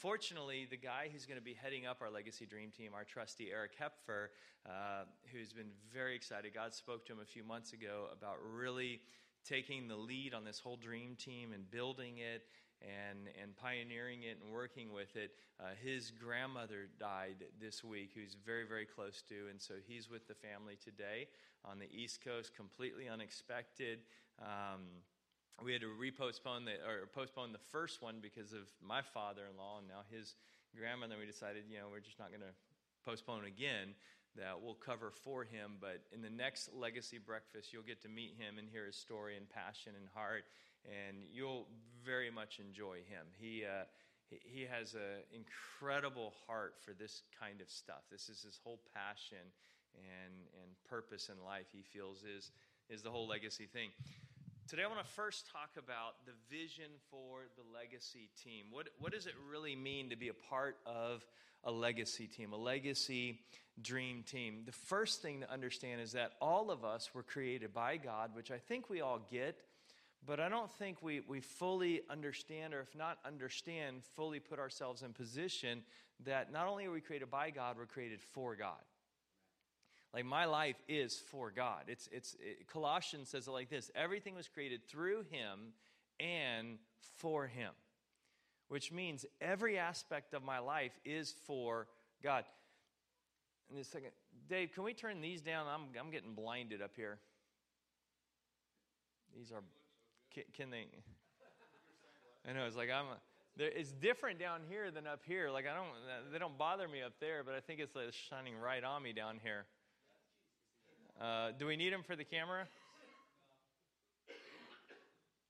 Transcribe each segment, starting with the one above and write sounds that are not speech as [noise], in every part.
unfortunately, the guy who's going to be heading up our Legacy Dream Team, our trustee Eric Hepfer, uh, who's been very excited, God spoke to him a few months ago about really taking the lead on this whole dream team and building it and, and pioneering it and working with it. Uh, his grandmother died this week, who's very, very close to, and so he's with the family today on the East Coast, completely unexpected. Um, we had to repostpone the or postpone the first one because of my father-in-law and now his grandmother. We decided, you know, we're just not going to postpone again. That we'll cover for him, but in the next legacy breakfast, you'll get to meet him and hear his story and passion and heart, and you'll very much enjoy him. He uh, he has an incredible heart for this kind of stuff. This is his whole passion and and purpose in life. He feels is is the whole legacy thing. Today, I want to first talk about the vision for the legacy team. What, what does it really mean to be a part of a legacy team, a legacy dream team? The first thing to understand is that all of us were created by God, which I think we all get, but I don't think we, we fully understand, or if not understand, fully put ourselves in position that not only are we created by God, we're created for God. Like my life is for God. It's it's it, Colossians says it like this: everything was created through Him and for Him, which means every aspect of my life is for God. In a second, Dave, can we turn these down? I'm I'm getting blinded up here. These are can, can they? I know it's like I'm. There, it's different down here than up here. Like I don't, they don't bother me up there, but I think it's like shining right on me down here. Uh, do we need them for the camera?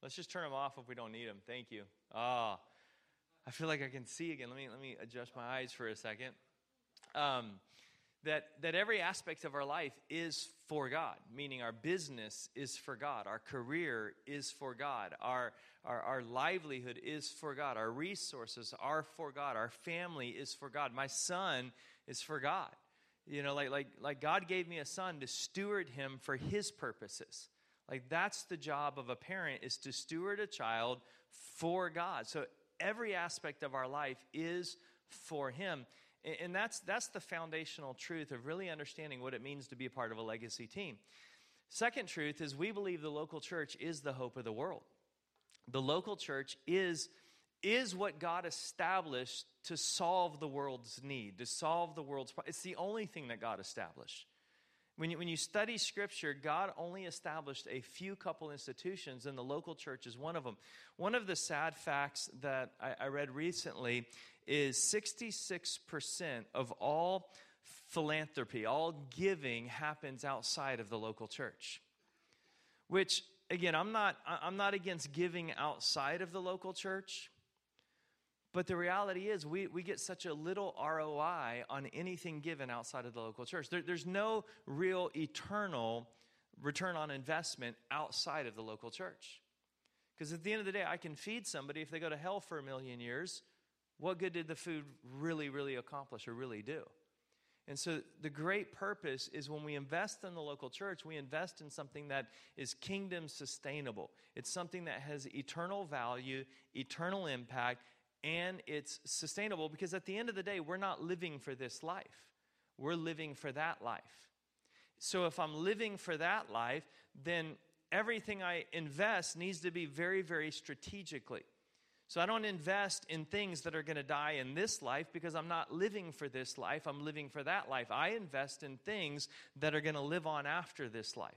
Let's just turn them off if we don't need them. Thank you. Ah, oh, I feel like I can see again. Let me let me adjust my eyes for a second. Um, that that every aspect of our life is for God, meaning our business is for God, our career is for God, our our, our livelihood is for God, our resources are for God, our family is for God. My son is for God. You know, like, like, like God gave me a son to steward him for his purposes. Like that's the job of a parent is to steward a child for God. So every aspect of our life is for him. And that's, that's the foundational truth of really understanding what it means to be a part of a legacy team. Second truth is we believe the local church is the hope of the world. The local church is is what God established to solve the world's need, to solve the world's problem. It's the only thing that God established. When you, when you study scripture, God only established a few couple institutions, and the local church is one of them. One of the sad facts that I, I read recently is 66% of all philanthropy, all giving happens outside of the local church. Which, again, I'm not, I'm not against giving outside of the local church. But the reality is, we, we get such a little ROI on anything given outside of the local church. There, there's no real eternal return on investment outside of the local church. Because at the end of the day, I can feed somebody if they go to hell for a million years. What good did the food really, really accomplish or really do? And so, the great purpose is when we invest in the local church, we invest in something that is kingdom sustainable. It's something that has eternal value, eternal impact, and it's sustainable because at the end of the day, we're not living for this life. We're living for that life. So if I'm living for that life, then everything I invest needs to be very, very strategically. So I don't invest in things that are going to die in this life because I'm not living for this life. I'm living for that life. I invest in things that are going to live on after this life.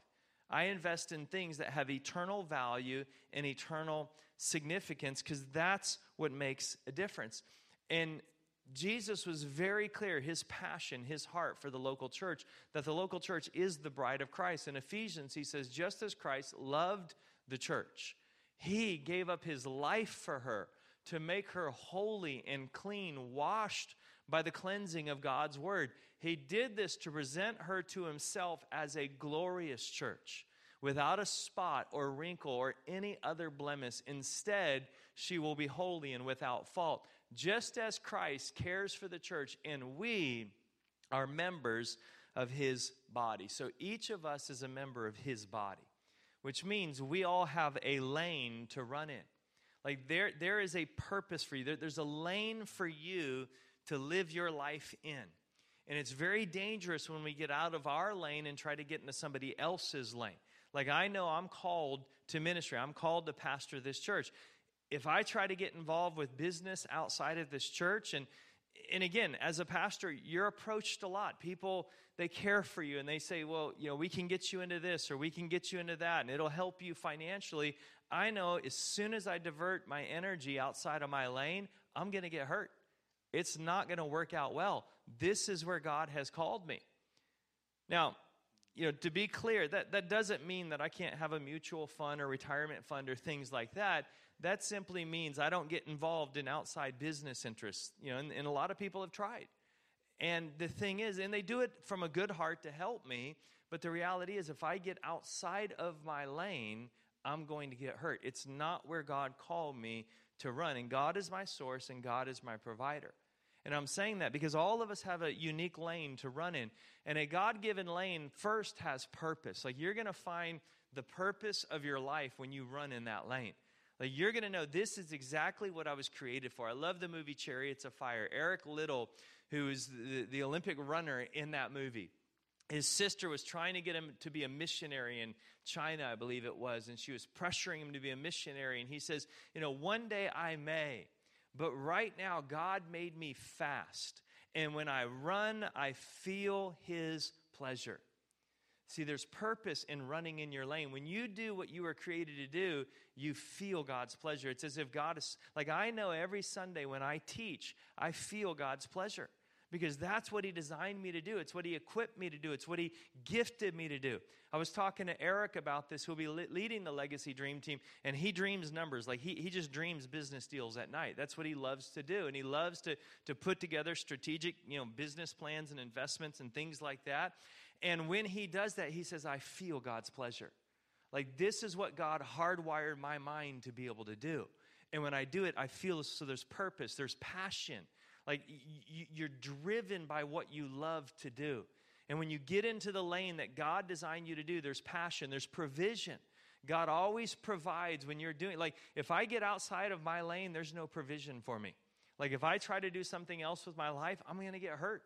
I invest in things that have eternal value and eternal significance because that's what makes a difference. And Jesus was very clear, his passion, his heart for the local church, that the local church is the bride of Christ. In Ephesians, he says, just as Christ loved the church, he gave up his life for her to make her holy and clean, washed by the cleansing of God's word. He did this to present her to himself as a glorious church without a spot or wrinkle or any other blemish. Instead, she will be holy and without fault, just as Christ cares for the church, and we are members of his body. So each of us is a member of his body, which means we all have a lane to run in. Like there, there is a purpose for you. There, there's a lane for you to live your life in. And it's very dangerous when we get out of our lane and try to get into somebody else's lane. Like I know I'm called to ministry, I'm called to pastor this church. If I try to get involved with business outside of this church, and and again, as a pastor, you're approached a lot. People they care for you and they say, well, you know, we can get you into this or we can get you into that, and it'll help you financially. I know as soon as I divert my energy outside of my lane, I'm going to get hurt. It's not going to work out well. This is where God has called me. Now, you know, to be clear, that, that doesn't mean that I can't have a mutual fund or retirement fund or things like that. That simply means I don't get involved in outside business interests. You know, and, and a lot of people have tried. And the thing is, and they do it from a good heart to help me, but the reality is, if I get outside of my lane, I'm going to get hurt. It's not where God called me to run. And God is my source and God is my provider. And I'm saying that because all of us have a unique lane to run in. And a God given lane first has purpose. Like you're going to find the purpose of your life when you run in that lane. Like you're going to know this is exactly what I was created for. I love the movie Chariots of Fire. Eric Liddell, who is the, the Olympic runner in that movie, his sister was trying to get him to be a missionary in China, I believe it was, and she was pressuring him to be a missionary. And he says, You know, one day I may. But right now, God made me fast. And when I run, I feel His pleasure. See, there's purpose in running in your lane. When you do what you were created to do, you feel God's pleasure. It's as if God is, like I know every Sunday when I teach, I feel God's pleasure because that's what he designed me to do. It's what he equipped me to do. It's what he gifted me to do. I was talking to Eric about this, who'll be leading the Legacy Dream Team, and he dreams numbers. Like he, he just dreams business deals at night. That's what he loves to do. And he loves to, to put together strategic, you know, business plans and investments and things like that. And when he does that, he says, I feel God's pleasure. Like this is what God hardwired my mind to be able to do. And when I do it, I feel so there's purpose, there's passion. Like you're driven by what you love to do. And when you get into the lane that God designed you to do, there's passion, there's provision. God always provides when you're doing like if I get outside of my lane, there's no provision for me. Like if I try to do something else with my life, I'm going to get hurt.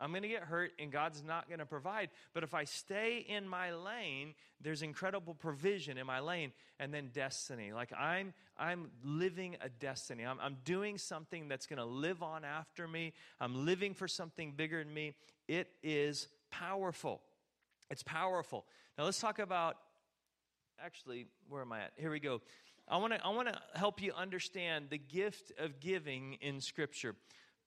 I'm going to get hurt and God's not going to provide. But if I stay in my lane, there's incredible provision in my lane and then destiny. Like I'm I'm living a destiny. I'm, I'm doing something that's going to live on after me. I'm living for something bigger than me. It is powerful. It's powerful. Now let's talk about actually, where am I at? Here we go. I want to I want to help you understand the gift of giving in scripture.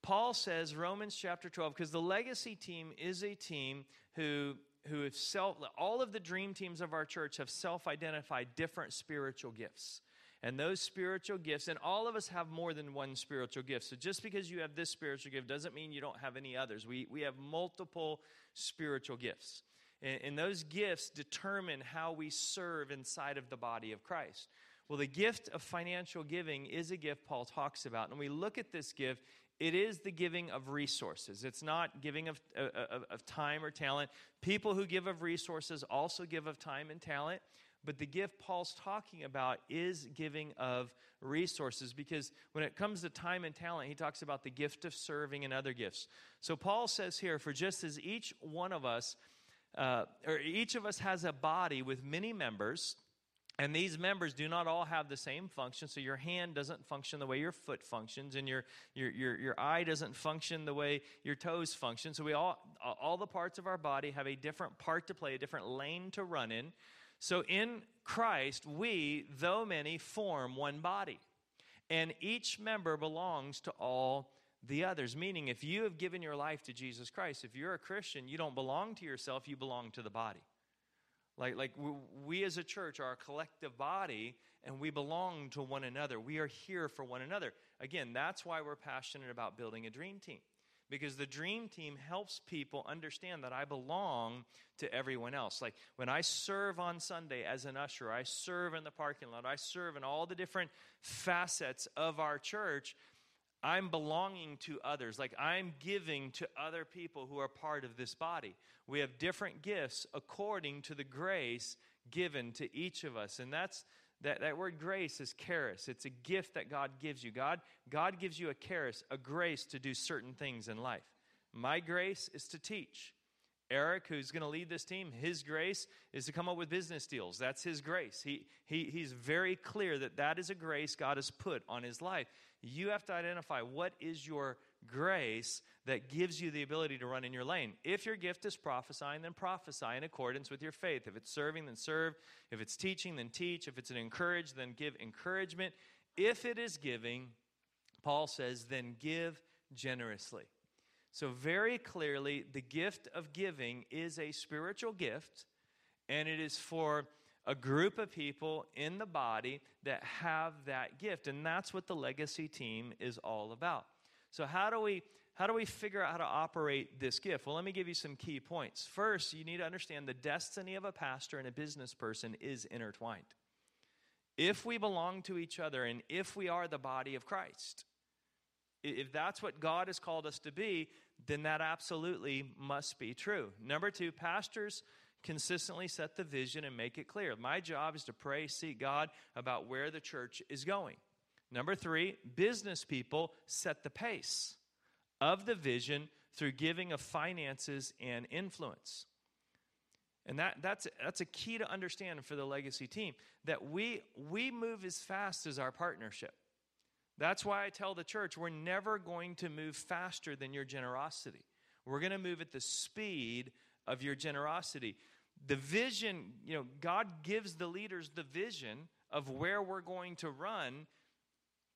Paul says, Romans chapter 12, because the legacy team is a team who, who have self, all of the dream teams of our church have self identified different spiritual gifts. And those spiritual gifts, and all of us have more than one spiritual gift. So just because you have this spiritual gift doesn't mean you don't have any others. We, we have multiple spiritual gifts. And, and those gifts determine how we serve inside of the body of Christ. Well, the gift of financial giving is a gift Paul talks about. And we look at this gift it is the giving of resources. It's not giving of, uh, uh, of, of, time or talent. People who give of resources also give of time and talent. But the gift Paul's talking about is giving of resources because when it comes to time and talent, he talks about the gift of serving and other gifts. So Paul says here, for just as each one of us, uh, or each of us has a body with many members, and these members do not all have the same function. So your hand doesn't function the way your foot functions, and your, your, your, your eye doesn't function the way your toes function. So we all, all the parts of our body have a different part to play, a different lane to run in. So in Christ, we, though many, form one body. And each member belongs to all the others. Meaning, if you have given your life to Jesus Christ, if you're a Christian, you don't belong to yourself, you belong to the body. Like, like we as a church are a collective body and we belong to one another. We are here for one another. Again, that's why we're passionate about building a dream team. Because the dream team helps people understand that I belong to everyone else. Like when I serve on Sunday as an usher, I serve in the parking lot, I serve in all the different facets of our church. I'm belonging to others. Like I'm giving to other people who are part of this body. We have different gifts according to the grace given to each of us. And that's That, that word grace is charis. It's a gift that God gives you. God, God gives you a charis, a grace to do certain things in life. My grace is to teach. Eric, who's going to lead this team, his grace is to come up with business deals. That's his grace. He, he, he's very clear that that is a grace God has put on his life. You have to identify what is your grace that gives you the ability to run in your lane. If your gift is prophesying, then prophesy in accordance with your faith. If it's serving, then serve. If it's teaching, then teach. If it's an encourage, then give encouragement. If it is giving, Paul says, then give generously. So, very clearly, the gift of giving is a spiritual gift, and it is for a group of people in the body that have that gift. And that's what the legacy team is all about. So, how do we how do we figure out how to operate this gift? Well, let me give you some key points. First, you need to understand the destiny of a pastor and a business person is intertwined. If we belong to each other and if we are the body of Christ, if that's what God has called us to be, then that absolutely must be true. Number two, pastors consistently set the vision and make it clear. My job is to pray, seek God about where the church is going. Number three, business people set the pace of the vision through giving of finances and influence. And that, that's, that's a key to understand for the legacy team that we, we move as fast as our partnership. That's why I tell the church we're never going to move faster than your generosity. We're going to move at the speed of your generosity. The vision, you know, God gives the leaders the vision of where we're going to run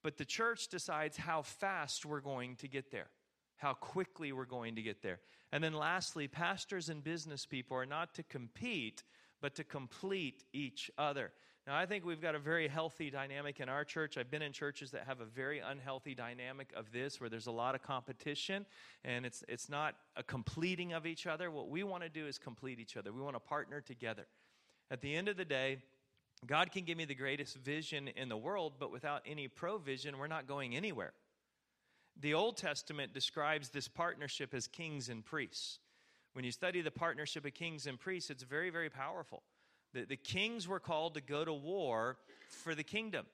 but the church decides how fast we're going to get there, how quickly we're going to get there. And then lastly, pastors and business people are not to compete, but to complete each other. Now, I think we've got a very healthy dynamic in our church. I've been in churches that have a very unhealthy dynamic of this, where there's a lot of competition and it's, it's not a completing of each other. What we want to do is complete each other, we want to partner together. At the end of the day, God can give me the greatest vision in the world, but without any provision, we're not going anywhere. The Old Testament describes this partnership as kings and priests. When you study the partnership of kings and priests, it's very, very powerful. The, the kings were called to go to war for the kingdom.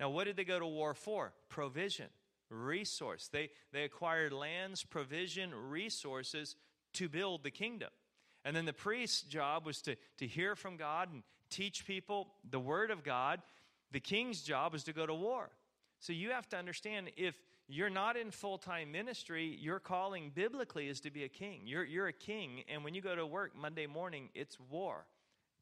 Now, what did they go to war for? Provision, resource. They, they acquired lands, provision, resources to build the kingdom. And then the priest's job was to, to hear from God and teach people the word of God. The king's job is to go to war. So you have to understand if you're not in full time ministry, your calling biblically is to be a king. You're, you're a king, and when you go to work Monday morning, it's war.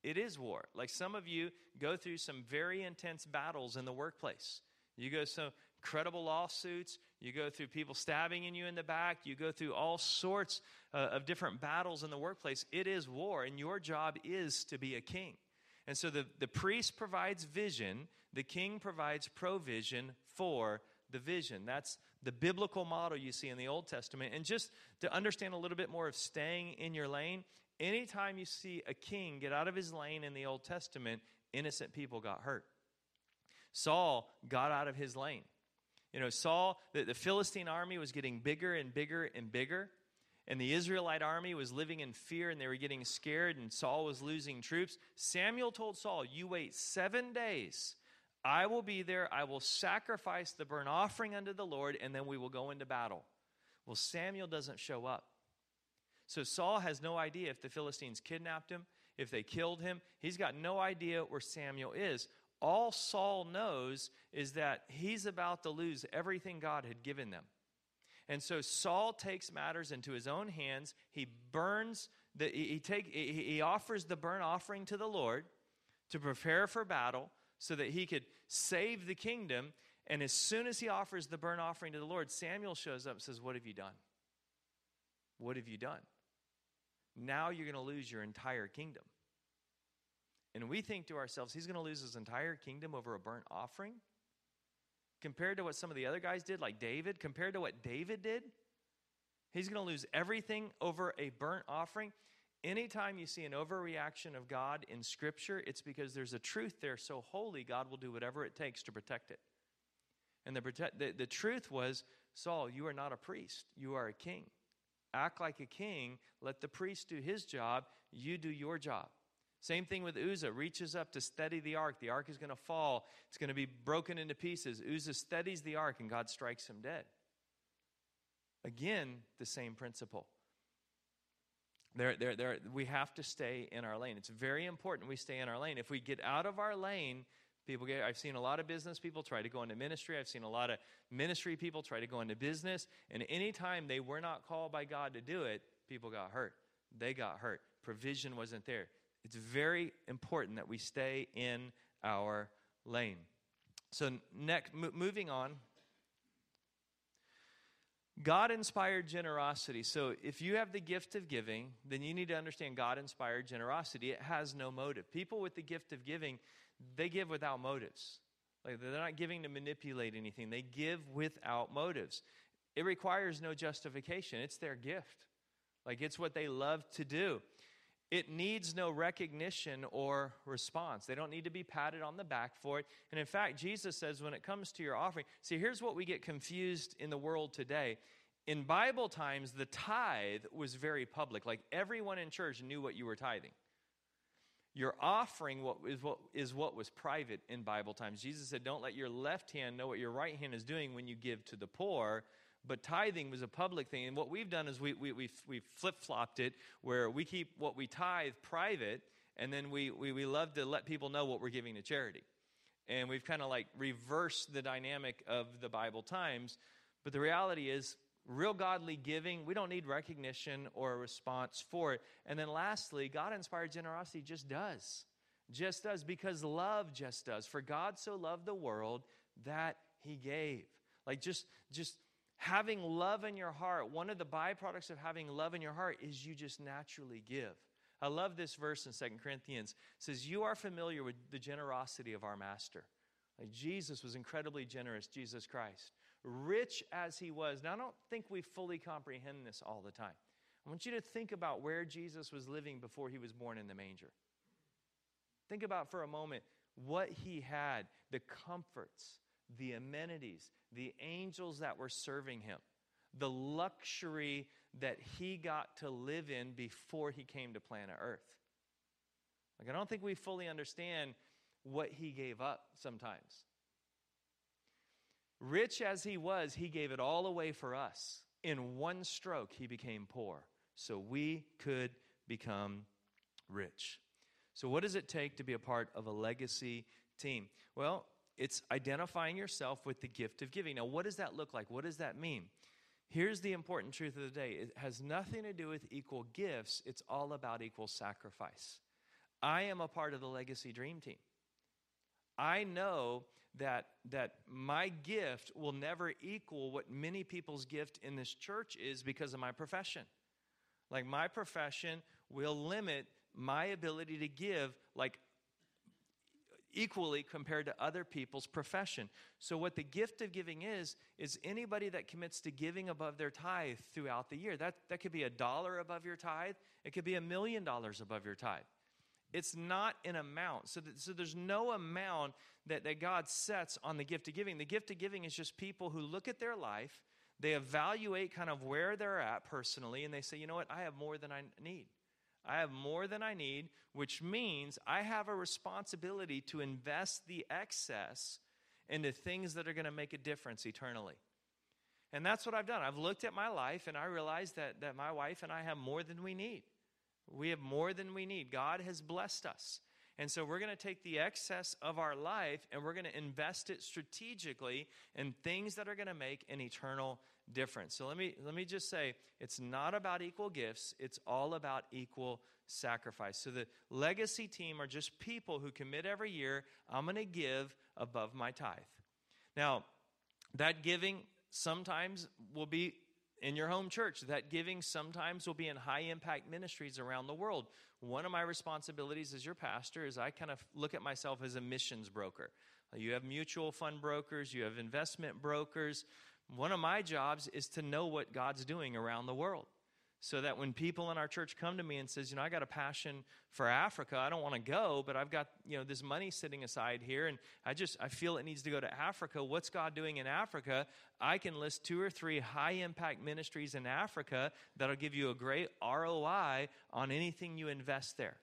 It is war. Like some of you go through some very intense battles in the workplace. You go some credible lawsuits. You go through people stabbing in you in the back. You go through all sorts uh, of different battles in the workplace. It is war, and your job is to be a king. And so the, the priest provides vision, the king provides provision for the vision. That's the biblical model you see in the Old Testament. And just to understand a little bit more of staying in your lane, anytime you see a king get out of his lane in the Old Testament, innocent people got hurt. Saul got out of his lane. You know, Saul, the, the Philistine army was getting bigger and bigger and bigger. And the Israelite army was living in fear and they were getting scared, and Saul was losing troops. Samuel told Saul, You wait seven days. I will be there. I will sacrifice the burnt offering unto the Lord, and then we will go into battle. Well, Samuel doesn't show up. So Saul has no idea if the Philistines kidnapped him, if they killed him. He's got no idea where Samuel is all Saul knows is that he's about to lose everything God had given them. And so Saul takes matters into his own hands. He burns the, he, take, he offers the burnt offering to the Lord to prepare for battle so that he could save the kingdom. And as soon as he offers the burnt offering to the Lord, Samuel shows up and says, What have you done? What have you done? Now you're going to lose your entire kingdom. And we think to ourselves, he's going to lose his entire kingdom over a burnt offering? Compared to what some of the other guys did, like David, compared to what David did, he's going to lose everything over a burnt offering. Anytime you see an overreaction of God in Scripture, it's because there's a truth there so holy, God will do whatever it takes to protect it. And the, the, the truth was Saul, you are not a priest, you are a king. Act like a king, let the priest do his job, you do your job. Same thing with Uzzah. Reaches up to steady the ark. The ark is going to fall. It's going to be broken into pieces. Uzzah steadies the ark, and God strikes him dead. Again, the same principle. There, there, there, we have to stay in our lane. It's very important we stay in our lane. If we get out of our lane, people get. I've seen a lot of business people try to go into ministry. I've seen a lot of ministry people try to go into business. And anytime they were not called by God to do it, people got hurt. They got hurt. Provision wasn't there. It's very important that we stay in our lane. So, next, moving on, God inspired generosity. So, if you have the gift of giving, then you need to understand God inspired generosity. It has no motive. People with the gift of giving, they give without motives. Like they're not giving to manipulate anything, they give without motives. It requires no justification, it's their gift. Like it's what they love to do. It needs no recognition or response. They don't need to be patted on the back for it. And in fact, Jesus says when it comes to your offering, see, here's what we get confused in the world today. In Bible times, the tithe was very public. Like everyone in church knew what you were tithing. Your offering what is, what is what was private in Bible times. Jesus said, Don't let your left hand know what your right hand is doing when you give to the poor but tithing was a public thing. And what we've done is we, we, we've, we've flip flopped it where we keep what we tithe private, and then we, we, we love to let people know what we're giving to charity. And we've kind of like reversed the dynamic of the Bible times. But the reality is, real godly giving, we don't need recognition or a response for it. And then lastly, God inspired generosity just does. Just does because love just does. For God so loved the world that he gave. Like just just having love in your heart, one of the byproducts of having love in your heart is you just naturally give. I love this verse in Second Corinthians. It says, You are familiar with the generosity of our master. Like Jesus was incredibly generous, Jesus Christ. Rich as he was. Now, I don't think we fully comprehend this all the time. I want you to think about where Jesus was living before he was born in the manger. Think about for a moment what he had, the comforts, the amenities, the angels that were serving him, the luxury that he got to live in before he came to planet Earth. Like, I don't think we fully understand what he gave up sometimes. Rich as he was, he gave it all away for us. In one stroke, he became poor so we could become rich. So, what does it take to be a part of a legacy team? Well, it's identifying yourself with the gift of giving. Now, what does that look like? What does that mean? Here's the important truth of the day it has nothing to do with equal gifts, it's all about equal sacrifice. I am a part of the Legacy Dream Team. I know that, that my gift will never equal what many people's gift in this church is because of my profession. Like, my profession will limit my ability to give like equally compared to other people's profession. So, what the gift of giving is, is anybody that commits to giving above their tithe throughout the year. That, that could be a dollar above your tithe, it could be a million dollars above your tithe. It's not an amount. So, so there's no amount that, that God sets on the gift of giving. The gift of giving is just people who look at their life, they evaluate kind of where they're at personally, and they say, you know what, I have more than I need. I have more than I need, which means I have a responsibility to invest the excess into things that are going to make a difference eternally. And that's what I've done. I've looked at my life and I realized that, that my wife and I have more than we need. We have more than we need. God has blessed us. And so we're going to take the excess of our life and we're going to invest it strategically in things that are going to make an eternal difference. So let me let me just say it's not about equal gifts, it's all about equal sacrifice. So the legacy team are just people who commit every year, I'm going to give above my tithe. Now, that giving sometimes will be in your home church. That giving sometimes will be in high impact ministries around the world. One of my responsibilities as your pastor is I kind of look at myself as a missions broker. You have mutual fund brokers, you have investment brokers. One of my jobs is to know what God's doing around the world so that when people in our church come to me and says you know i got a passion for africa i don't want to go but i've got you know this money sitting aside here and i just i feel it needs to go to africa what's god doing in africa i can list two or three high impact ministries in africa that'll give you a great roi on anything you invest there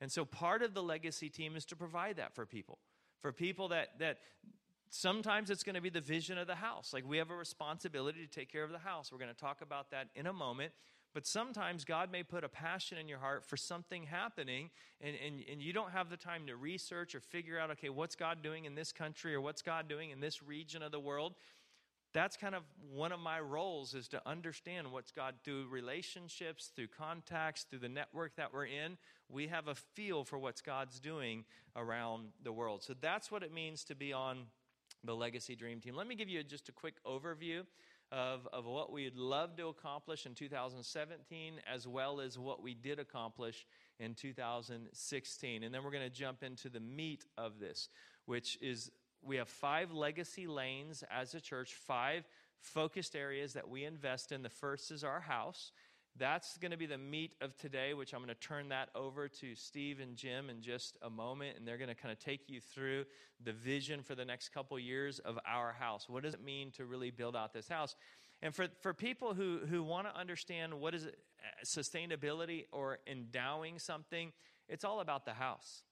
And so part of the legacy team is to provide that for people. For people that, that sometimes it's going to be the vision of the house. Like we have a responsibility to take care of the house. We're going to talk about that in a moment. But sometimes God may put a passion in your heart for something happening, and, and, and you don't have the time to research or figure out, okay, what's God doing in this country or what's God doing in this region of the world that's kind of one of my roles is to understand what's God through relationships, through contacts, through the network that we're in. We have a feel for what's God's doing around the world. So that's what it means to be on the Legacy Dream Team. Let me give you just a quick overview of, of what we'd love to accomplish in 2017, as well as what we did accomplish in 2016. And then we're going to jump into the meat of this, which is we have five legacy lanes as a church, five focused areas that we invest in. The first is our house. That's going to be the meat of today, which I'm going to turn that over to Steve and Jim in just a moment. And they're going to kind of take you through the vision for the next couple years of our house. What does it mean to really build out this house? And for, for people who, who want to understand what is it, uh, sustainability or endowing something, it's all about the house.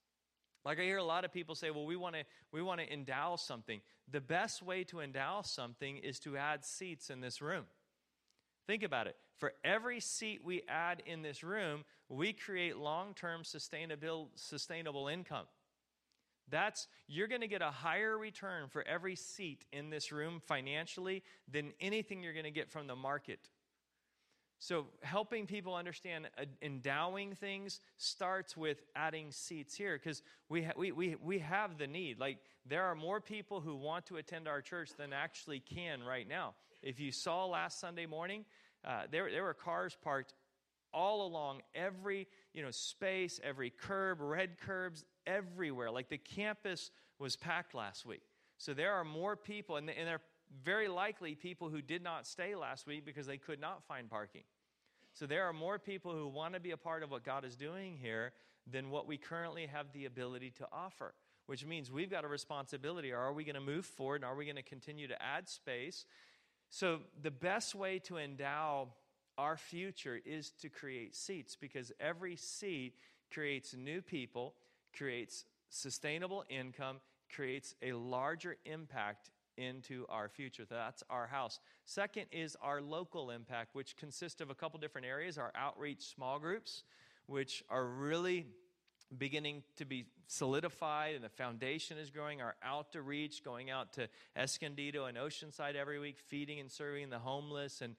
Like I hear a lot of people say, well, we want to we want to endow something. The best way to endow something is to add seats in this room. Think about it. For every seat we add in this room, we create long-term sustainable sustainable income. That's you're going to get a higher return for every seat in this room financially than anything you're going to get from the market so, helping people understand uh, endowing things starts with adding seats here because we, ha- we, we, we have the need. Like, there are more people who want to attend our church than actually can right now. If you saw last Sunday morning, uh, there, there were cars parked all along every you know space every curb red curbs everywhere like the campus was packed last week so there are more people and, and there are very likely people who did not stay last week because they could not find parking so there are more people who want to be a part of what God is doing here than what we currently have the ability to offer, which means we've got a responsibility. Are we going to move forward and are we going to continue to add space? So the best way to endow our future is to create seats because every seat creates new people, creates sustainable income, creates a larger impact into our future. That's our house. Second is our local impact, which consists of a couple different areas our outreach small groups, which are really beginning to be solidified and the foundation is growing. Our out to reach, going out to Escondido and Oceanside every week, feeding and serving the homeless and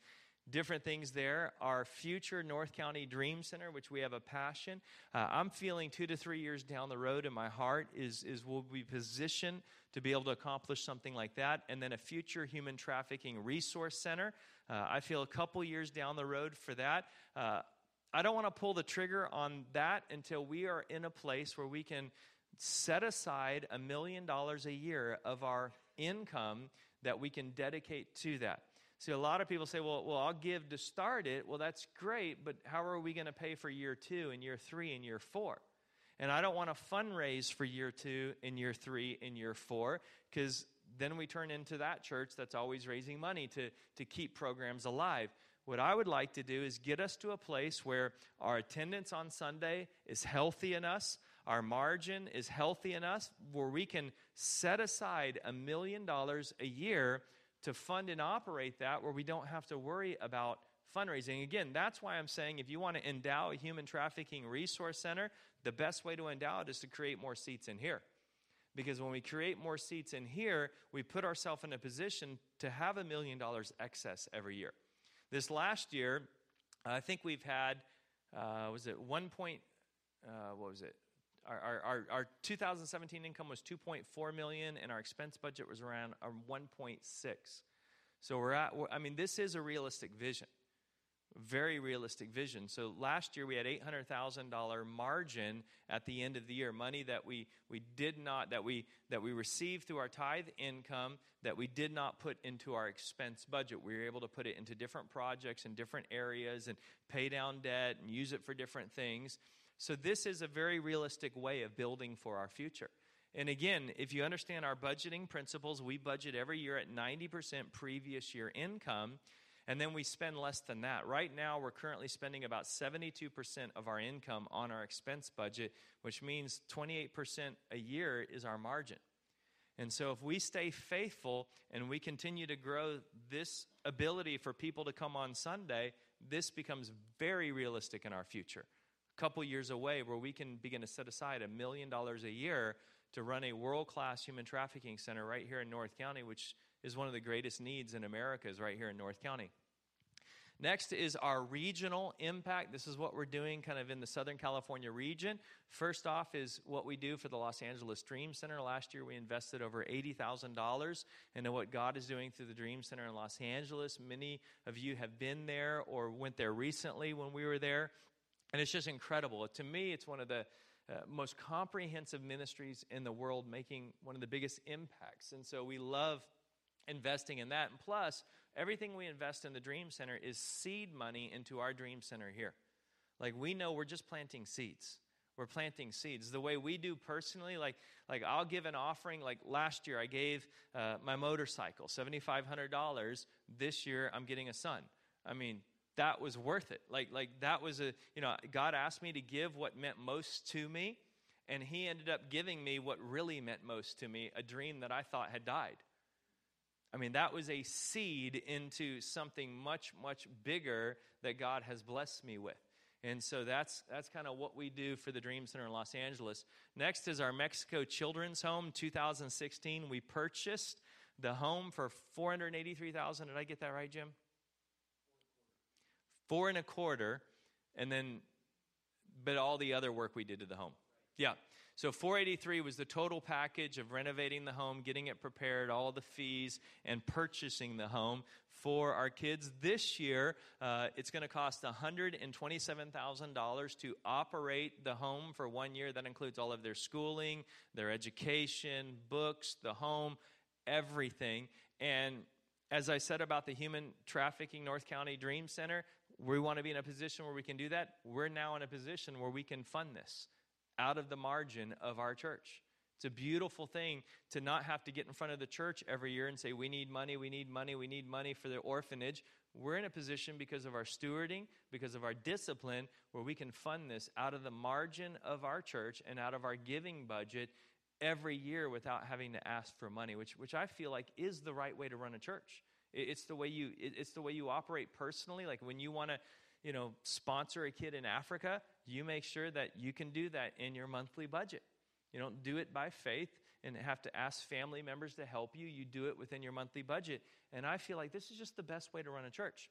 different things there. Our future North County Dream Center, which we have a passion. Uh, I'm feeling two to three years down the road in my heart is, is we'll be positioned to be able to accomplish something like that. And then a future human trafficking resource center. Uh, I feel a couple years down the road for that. Uh, I don't want to pull the trigger on that until we are in a place where we can set aside a million dollars a year of our income that we can dedicate to that. See, a lot of people say, well, well, I'll give to start it. Well, that's great, but how are we going to pay for year two and year three and year four? And I don't want to fundraise for year two and year three and year four because then we turn into that church that's always raising money to, to keep programs alive. What I would like to do is get us to a place where our attendance on Sunday is healthy in us, our margin is healthy in us, where we can set aside a million dollars a year to fund and operate that where we don't have to worry about fundraising. Again, that's why I'm saying if you want to endow a human trafficking resource center, the best way to endow it is to create more seats in here. Because when we create more seats in here, we put ourselves in a position to have a million dollars excess every year. This last year, I think we've had, uh, was it one point, uh, what was it? Our, our, our 2017 income was 2.4 million and our expense budget was around 1.6 so we're at i mean this is a realistic vision very realistic vision so last year we had $800000 margin at the end of the year money that we, we did not that we that we received through our tithe income that we did not put into our expense budget we were able to put it into different projects and different areas and pay down debt and use it for different things so, this is a very realistic way of building for our future. And again, if you understand our budgeting principles, we budget every year at 90% previous year income. And then we spend less than that. Right now, we're currently spending about 72% of our income on our expense budget, which means 28% a year is our margin. And so, if we stay faithful and we continue to grow this ability for people to come on Sunday, this becomes very realistic in our future. A couple years away, where we can begin to set aside a million dollars a year to run a world class human trafficking center right here in North County, which is one of the greatest needs in America, is right here in North County. Next is our regional impact. This is what we're doing kind of in the Southern California region. First off, is what we do for the Los Angeles Dream Center. Last year, we invested over $80,000 into what God is doing through the Dream Center in Los Angeles. Many of you have been there or went there recently when we were there. And it's just incredible. To me, it's one of the uh, most comprehensive ministries in the world, making one of the biggest impacts. And so we love investing in that. And plus, everything we invest in the Dream Center is seed money into our Dream Center here. Like we know we're just planting seeds. We're planting seeds. The way we do personally, like, like I'll give an offering. Like last year, I gave uh, my motorcycle $7,500. This year, I'm getting a son. I mean, that was worth it. Like, like that was a, you know, God asked me to give what meant most to me, and He ended up giving me what really meant most to me a dream that I thought had died. I mean, that was a seed into something much, much bigger that God has blessed me with. And so that's, that's kind of what we do for the Dream Center in Los Angeles. Next is our Mexico Children's Home 2016. We purchased the home for 483000 Did I get that right, Jim? Four and a quarter. And then, but all the other work we did to the home. Yeah. So 483 was the total package of renovating the home, getting it prepared, all the fees, and purchasing the home for our kids. This year, uh, it's going to cost $127,000 to operate the home for one year. That includes all of their schooling, their education, books, the home, everything. And as I said about the Human Trafficking North County Dream Center, we want to be in a position where we can do that. We're now in a position where we can fund this out of the margin of our church. It's a beautiful thing to not have to get in front of the church every year and say, We need money, we need money, we need money for the orphanage. We're in a position because of our stewarding, because of our discipline, where we can fund this out of the margin of our church and out of our giving budget every year without having to ask for money, which, which I feel like is the right way to run a church. It's the way you, it's the way you operate personally. Like when you want to you know, sponsor a kid in Africa, you make sure that you can do that in your monthly budget. You don't do it by faith and have to ask family members to help you. You do it within your monthly budget. And I feel like this is just the best way to run a church.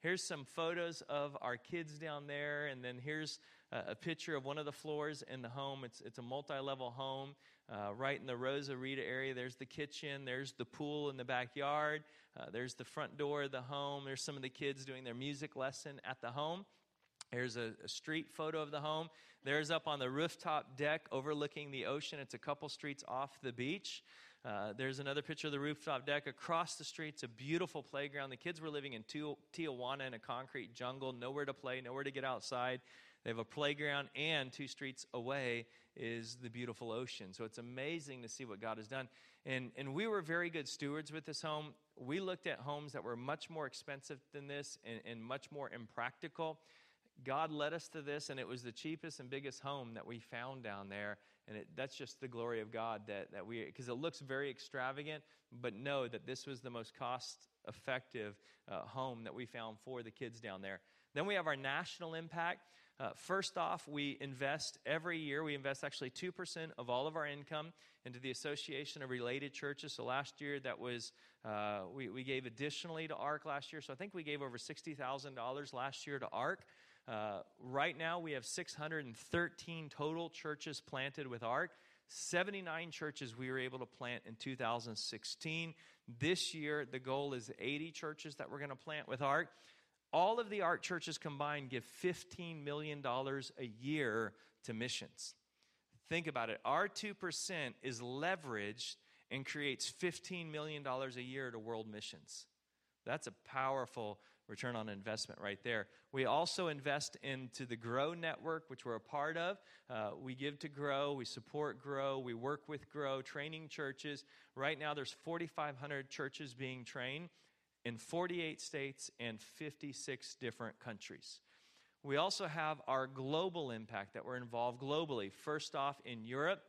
Here's some photos of our kids down there, and then here's a, picture of one of the floors in the home. It's, it's a multi level home uh, right in the Rosarito area. There's the kitchen, there's the pool in the backyard, uh, there's the front door of the home. There's some of the kids doing their music lesson at the home. There's a, a, street photo of the home. There's up on the rooftop deck overlooking the ocean. It's a couple streets off the beach. Uh, there's another picture of the rooftop deck. Across the street, it's a beautiful playground. The kids were living in Tijuana in a concrete jungle, nowhere to play, nowhere to get outside. They have a playground, and two streets away is the beautiful ocean. So it's amazing to see what God has done. And, and we were very good stewards with this home. We looked at homes that were much more expensive than this and, and much more impractical. God led us to this, and it was the cheapest and biggest home that we found down there. And it, that's just the glory of God that, that we, because it looks very extravagant, but know that this was the most cost effective uh, home that we found for the kids down there. Then we have our national impact. Uh, first off, we invest every year, we invest actually 2% of all of our income into the Association of Related Churches. So last year, that was, uh, we, we gave additionally to ARC last year. So I think we gave over $60,000 last year to ARC. Uh, right now, we have 613 total churches planted with ARC. 79 churches we were able to plant in 2016. This year, the goal is 80 churches that we're going to plant with ARC. All of the ARC churches combined give $15 million a year to missions. Think about it. Our 2% is leveraged and creates $15 million a year to world missions. That's a powerful return on investment right there. We also invest into the Grow Network, which we're a part of. Uh, we give to Grow, we support Grow, we work with Grow, training churches. Right now, there's 4,500 churches being trained. in 48 states and 56 different countries. We also have our global impact that we're involved globally. First off, in Europe,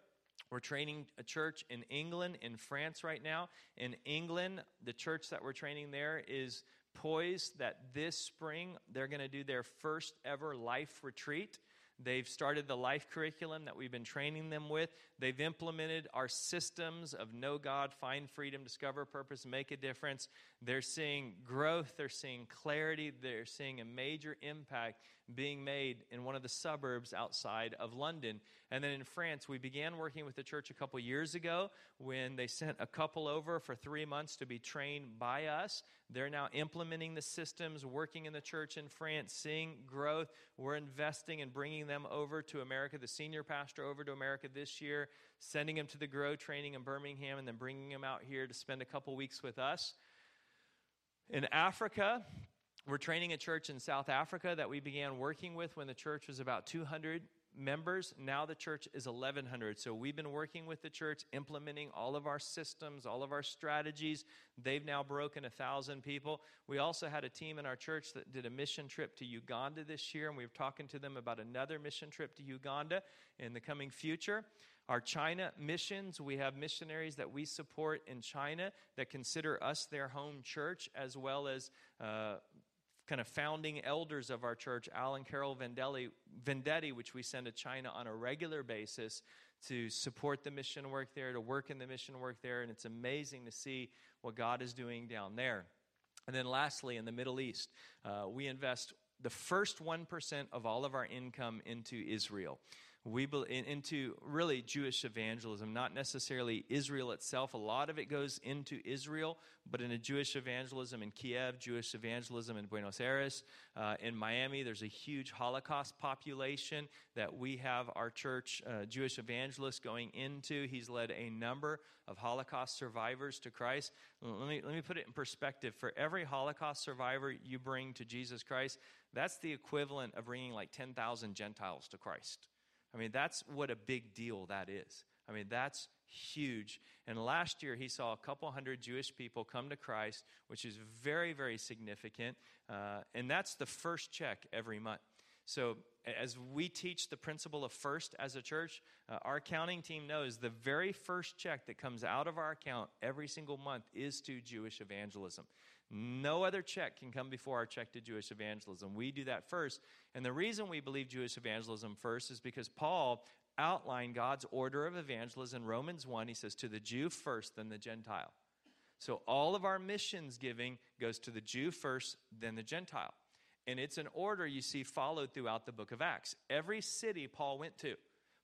we're training a church in England, in France right now. In England, the church that we're training there is poised that this spring they're going to do their first ever life retreat. They've started the life curriculum that we've been training them with. They've implemented our systems of know God, find freedom, discover purpose, make a difference. They're seeing growth, they're seeing clarity, they're seeing a major impact being made in one of the suburbs outside of London. And then in France, we began working with the church a couple years ago when they sent a couple over for three months to be trained by us. They're now implementing the systems, working in the church in France, seeing growth. We're investing in bringing them over to America, the senior pastor over to America this year, sending him to the Grow training in Birmingham, and then bringing him out here to spend a couple weeks with us. In Africa, we're training a church in South Africa that we began working with when the church was about 200 members. Now the church is 1,100. So we've been working with the church, implementing all of our systems, all of our strategies. They've now broken 1,000 people. We also had a team in our church that did a mission trip to Uganda this year, and we were talking to them about another mission trip to Uganda in the coming future. Our China missions, we have missionaries that we support in China that consider us their home church, as well as uh, kind of founding elders of our church, Alan Carol Vendelli, Vendetti, which we send to China on a regular basis to support the mission work there, to work in the mission work there. And it's amazing to see what God is doing down there. And then lastly, in the Middle East, uh, we invest the first 1% of all of our income into Israel we into really Jewish evangelism, not necessarily Israel itself. A lot of it goes into Israel, but in a Jewish evangelism in Kiev, Jewish evangelism in Buenos Aires, uh, in Miami, there's a huge Holocaust population that we have our church uh, Jewish evangelist going into. He's led a number of Holocaust survivors to Christ. Let me let me put it in perspective. For every Holocaust survivor you bring to Jesus Christ, that's the equivalent of bringing like 10,000 Gentiles to Christ. I mean, that's what a big deal that is. I mean, that's huge. And last year, he saw a couple hundred Jewish people come to Christ, which is very, very significant. Uh, and that's the first check every month. So, as we teach the principle of first as a church, uh, our accounting team knows the very first check that comes out of our account every single month is to Jewish evangelism. No other check can come before our check to Jewish evangelism. We do that first. And the reason we believe Jewish evangelism first is because Paul outlined God's order of evangelism in Romans 1. He says, to the Jew first, then the Gentile. So all of our missions giving goes to the Jew first, then the Gentile. And it's an order you see followed throughout the book of Acts. Every city Paul went to,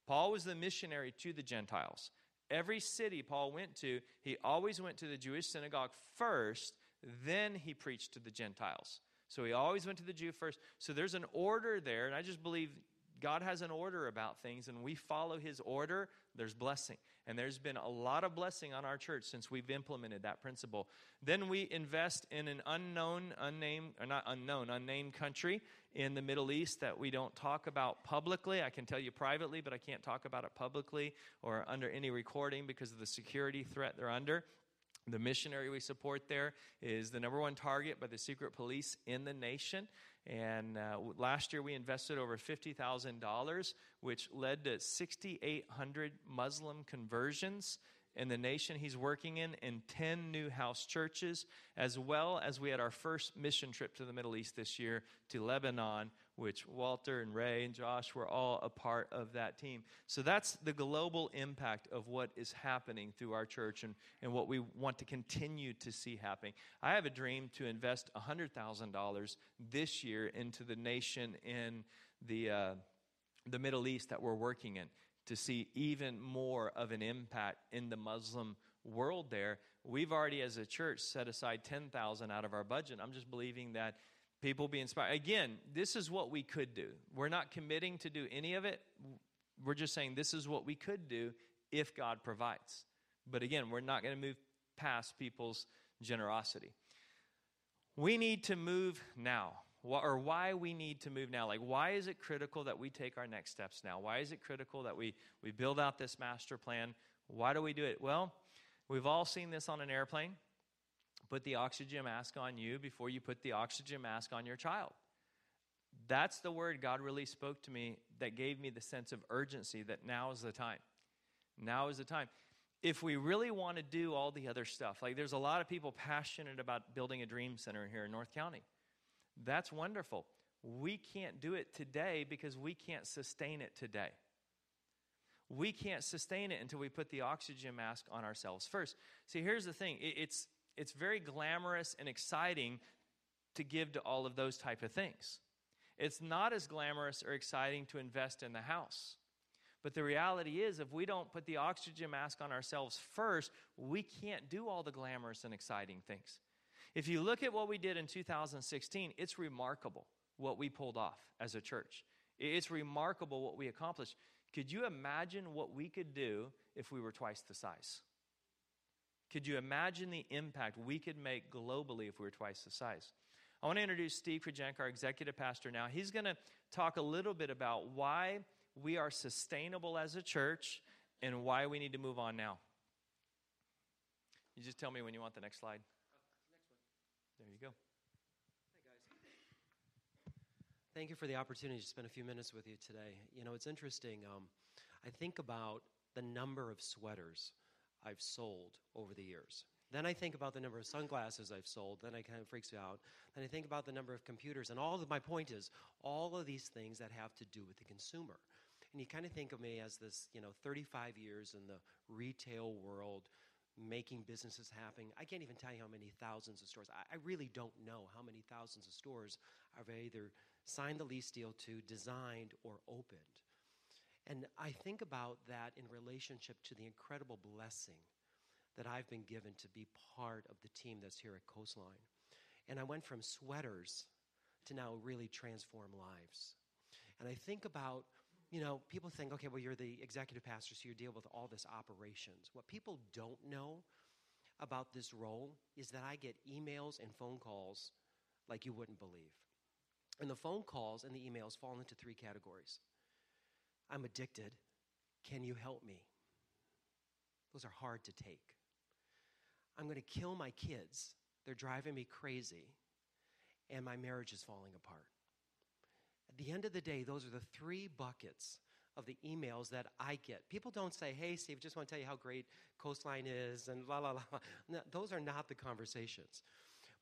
Paul was the missionary to the Gentiles. Every city Paul went to, he always went to the Jewish synagogue first then he preached to the Gentiles. So he always went to the Jew first. So there's an order there, and I just believe God has an order about things, and we follow his order, there's blessing. And there's been a lot of blessing on our church since we've implemented that principle. Then we invest in an unknown, unnamed, or not unknown, unnamed country in the Middle East that we don't talk about publicly. I can tell you privately, but I can't talk about it publicly or under any recording because of the security threat they're under. The missionary we support there is the number one target by the secret police in the nation. And uh, last year we invested over $50,000, which led to 6,800 Muslim conversions in the nation he's working in in 10 new house churches, as well as we had our first mission trip to the Middle East this year to Lebanon, which Walter and Ray and Josh were all a part of that team. So that's the global impact of what is happening through our church and, and what we want to continue to see happening. I have a dream to invest $100,000 this year into the nation in the, uh, the Middle East that we're working in to see even more of an impact in the Muslim world there. We've already, as a church, set aside 10,000 out of our budget. I'm just believing that people be inspired. Again, this is what we could do. We're not committing to do any of it. We're just saying this is what we could do if God provides. But again, we're not going to move past people's generosity. We need to move now or why we need to move now. Like, why is it critical that we take our next steps now? Why is it critical that we, we build out this master plan? Why do we do it? Well, we've all seen this on an airplane, put the oxygen mask on you before you put the oxygen mask on your child. That's the word God really spoke to me that gave me the sense of urgency that now is the time. Now is the time. If we really want to do all the other stuff, like there's a lot of people passionate about building a dream center here in North County. That's wonderful. We can't do it today because we can't sustain it today. We can't sustain it until we put the oxygen mask on ourselves first. See, here's the thing it's, it's very glamorous and exciting to give to all of those type of things. It's not as glamorous or exciting to invest in the house. But the reality is, if we don't put the oxygen mask on ourselves first, we can't do all the glamorous and exciting things. If you look at what we did in 2016, it's remarkable what we pulled off as a church. It's remarkable what we accomplished. Could you imagine what we could do if we were twice the size? Could you imagine the impact we could make globally if we were twice the size? I want to introduce Steve Krajenk, our executive pastor now. He's going to talk a little bit about why we are sustainable as a church and why we need to move on now. You just tell me when you want the next slide. There you go. Hey, guys. Thank you for the opportunity to spend a few minutes with you today. You know, it's interesting. Um, I think about the number of sweaters I've sold over the years. Then I think about the number of sunglasses I've sold. Then it kind of freaks me out. Then I think about the number of computers. And all of my point is all of these things that have to do with the consumer. And you kind of think of me as this, you know, 35 years in the retail world, making businesses happen. I can't even tell you how many thousands of stores. I, I really don't know how many thousands of stores I've either signed the lease deal to, designed, or opened. And I think about that in relationship to the incredible blessing that I've been given to be part of the team that's here at Coastline. And I went from sweaters to now really transform lives. And I think about, you know, people think, okay, well, you're the executive pastor, so you deal with all this operations. What people don't know about this role is that I get emails and phone calls like you wouldn't believe. And the phone calls and the emails fall into three categories I'm addicted. Can you help me? Those are hard to take. I'm going to kill my kids. They're driving me crazy. And my marriage is falling apart. At the end of the day, those are the three buckets of the emails that I get. People don't say, hey, Steve, just want to tell you how great Coastline is, and la la la. [laughs] No, those are not the conversations.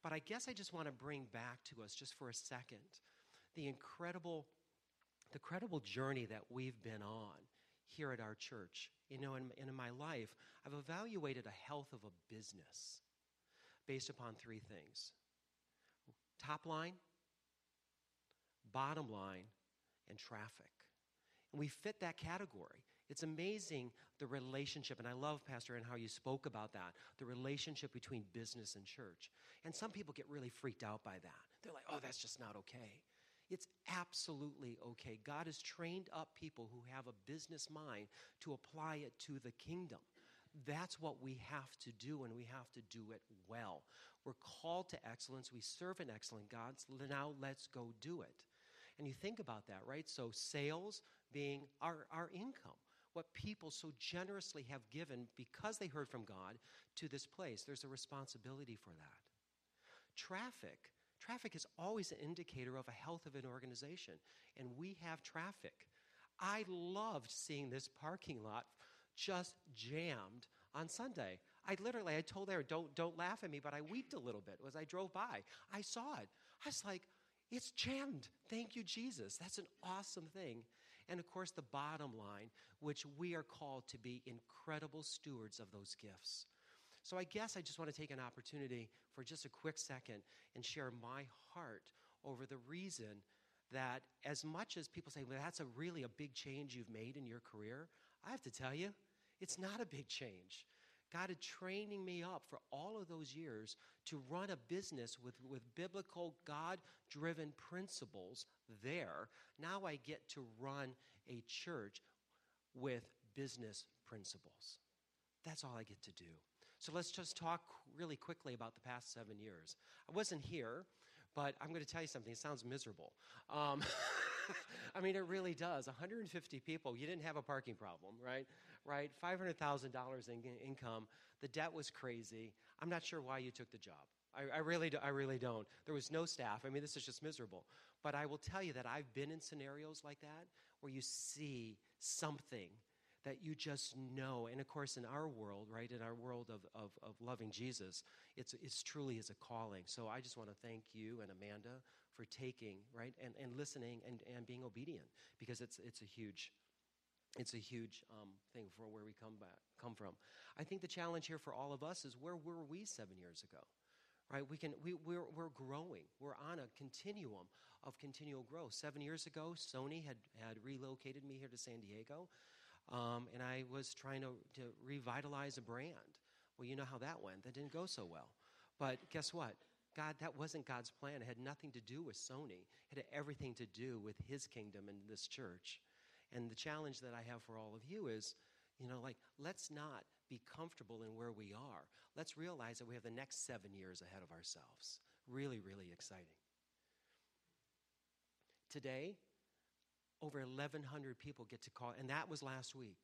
But I guess I just want to bring back to us, just for a second, the incredible, the credible journey that we've been on here at our church. You know, in, in my life, I've evaluated a health of a business based upon three things top line, bottom line, and traffic. And we fit that category. It's amazing the relationship, and I love, Pastor, and how you spoke about that the relationship between business and church. And some people get really freaked out by that. They're like, oh, that's just not okay. It's absolutely okay. God has trained up people who have a business mind to apply it to the kingdom. That's what we have to do, and we have to do it well. We're called to excellence. We serve an excellent God. So now let's go do it. And you think about that, right? So, sales being our, our income, what people so generously have given because they heard from God to this place. There's a responsibility for that. Traffic Traffic is always an indicator of a health of an organization, and we have traffic. I loved seeing this parking lot just jammed on Sunday. I literally, I told her, don't, don't laugh at me, but I wept a little bit as I drove by. I saw it. I was like, it's jammed. Thank you, Jesus. That's an awesome thing. And of course, the bottom line, which we are called to be incredible stewards of those gifts. So I guess I just want to take an opportunity for just a quick second and share my heart over the reason that as much as people say, well, that's a really a big change you've made in your career, I have to tell you, it's not a big change. God is training me up for all of those years to run a business with, with biblical, God driven principles there. Now I get to run a church with business principles. That's all I get to do. So let's just talk really quickly about the past seven years. I wasn't here, but I'm going to tell you something. It sounds miserable. Um, [laughs] I mean, it really does. 150 people. You didn't have a parking problem, right? Right? $500,000 in income. The debt was crazy. I'm not sure why you took the job. I, I, really do, I really don't. There was no staff. I mean, this is just miserable. But I will tell you that I've been in scenarios like that where you see something that you just know. And of course, in our world, right, in our world of, of, of loving Jesus, it's, it's truly is a calling. So I just want to thank you and Amanda for taking, right, and, and listening and, and being obedient because it's, it's a huge, it's a huge um, thing for where we come back come from. I think the challenge here for all of us is where were we seven years ago? Right? We can we, we're, we're growing. We're on a continuum of continual growth. Seven years ago, Sony had, had relocated me here to San Diego, um, and I was trying to, to revitalize a brand. Well, you know how that went. That didn't go so well. But guess what? God, that wasn't God's plan. It had nothing to do with Sony. It had everything to do with His kingdom and this church. And the challenge that I have for all of you is, you know, like, let's not be comfortable in where we are. Let's realize that we have the next seven years ahead of ourselves. Really, really exciting. Today, over 1,100 people get to call, and that was last week.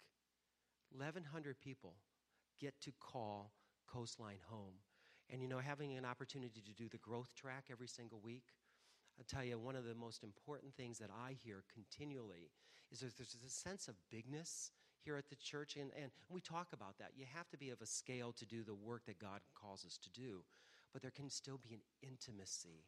1,100 people get to call Coastline home. And you know, having an opportunity to do the growth track every single week, I'll tell you, one of the most important things that I hear continually is that there's a sense of bigness here at the church, and, and we talk about that. You have to be of a scale to do the work that God calls us to do, but there can still be an intimacy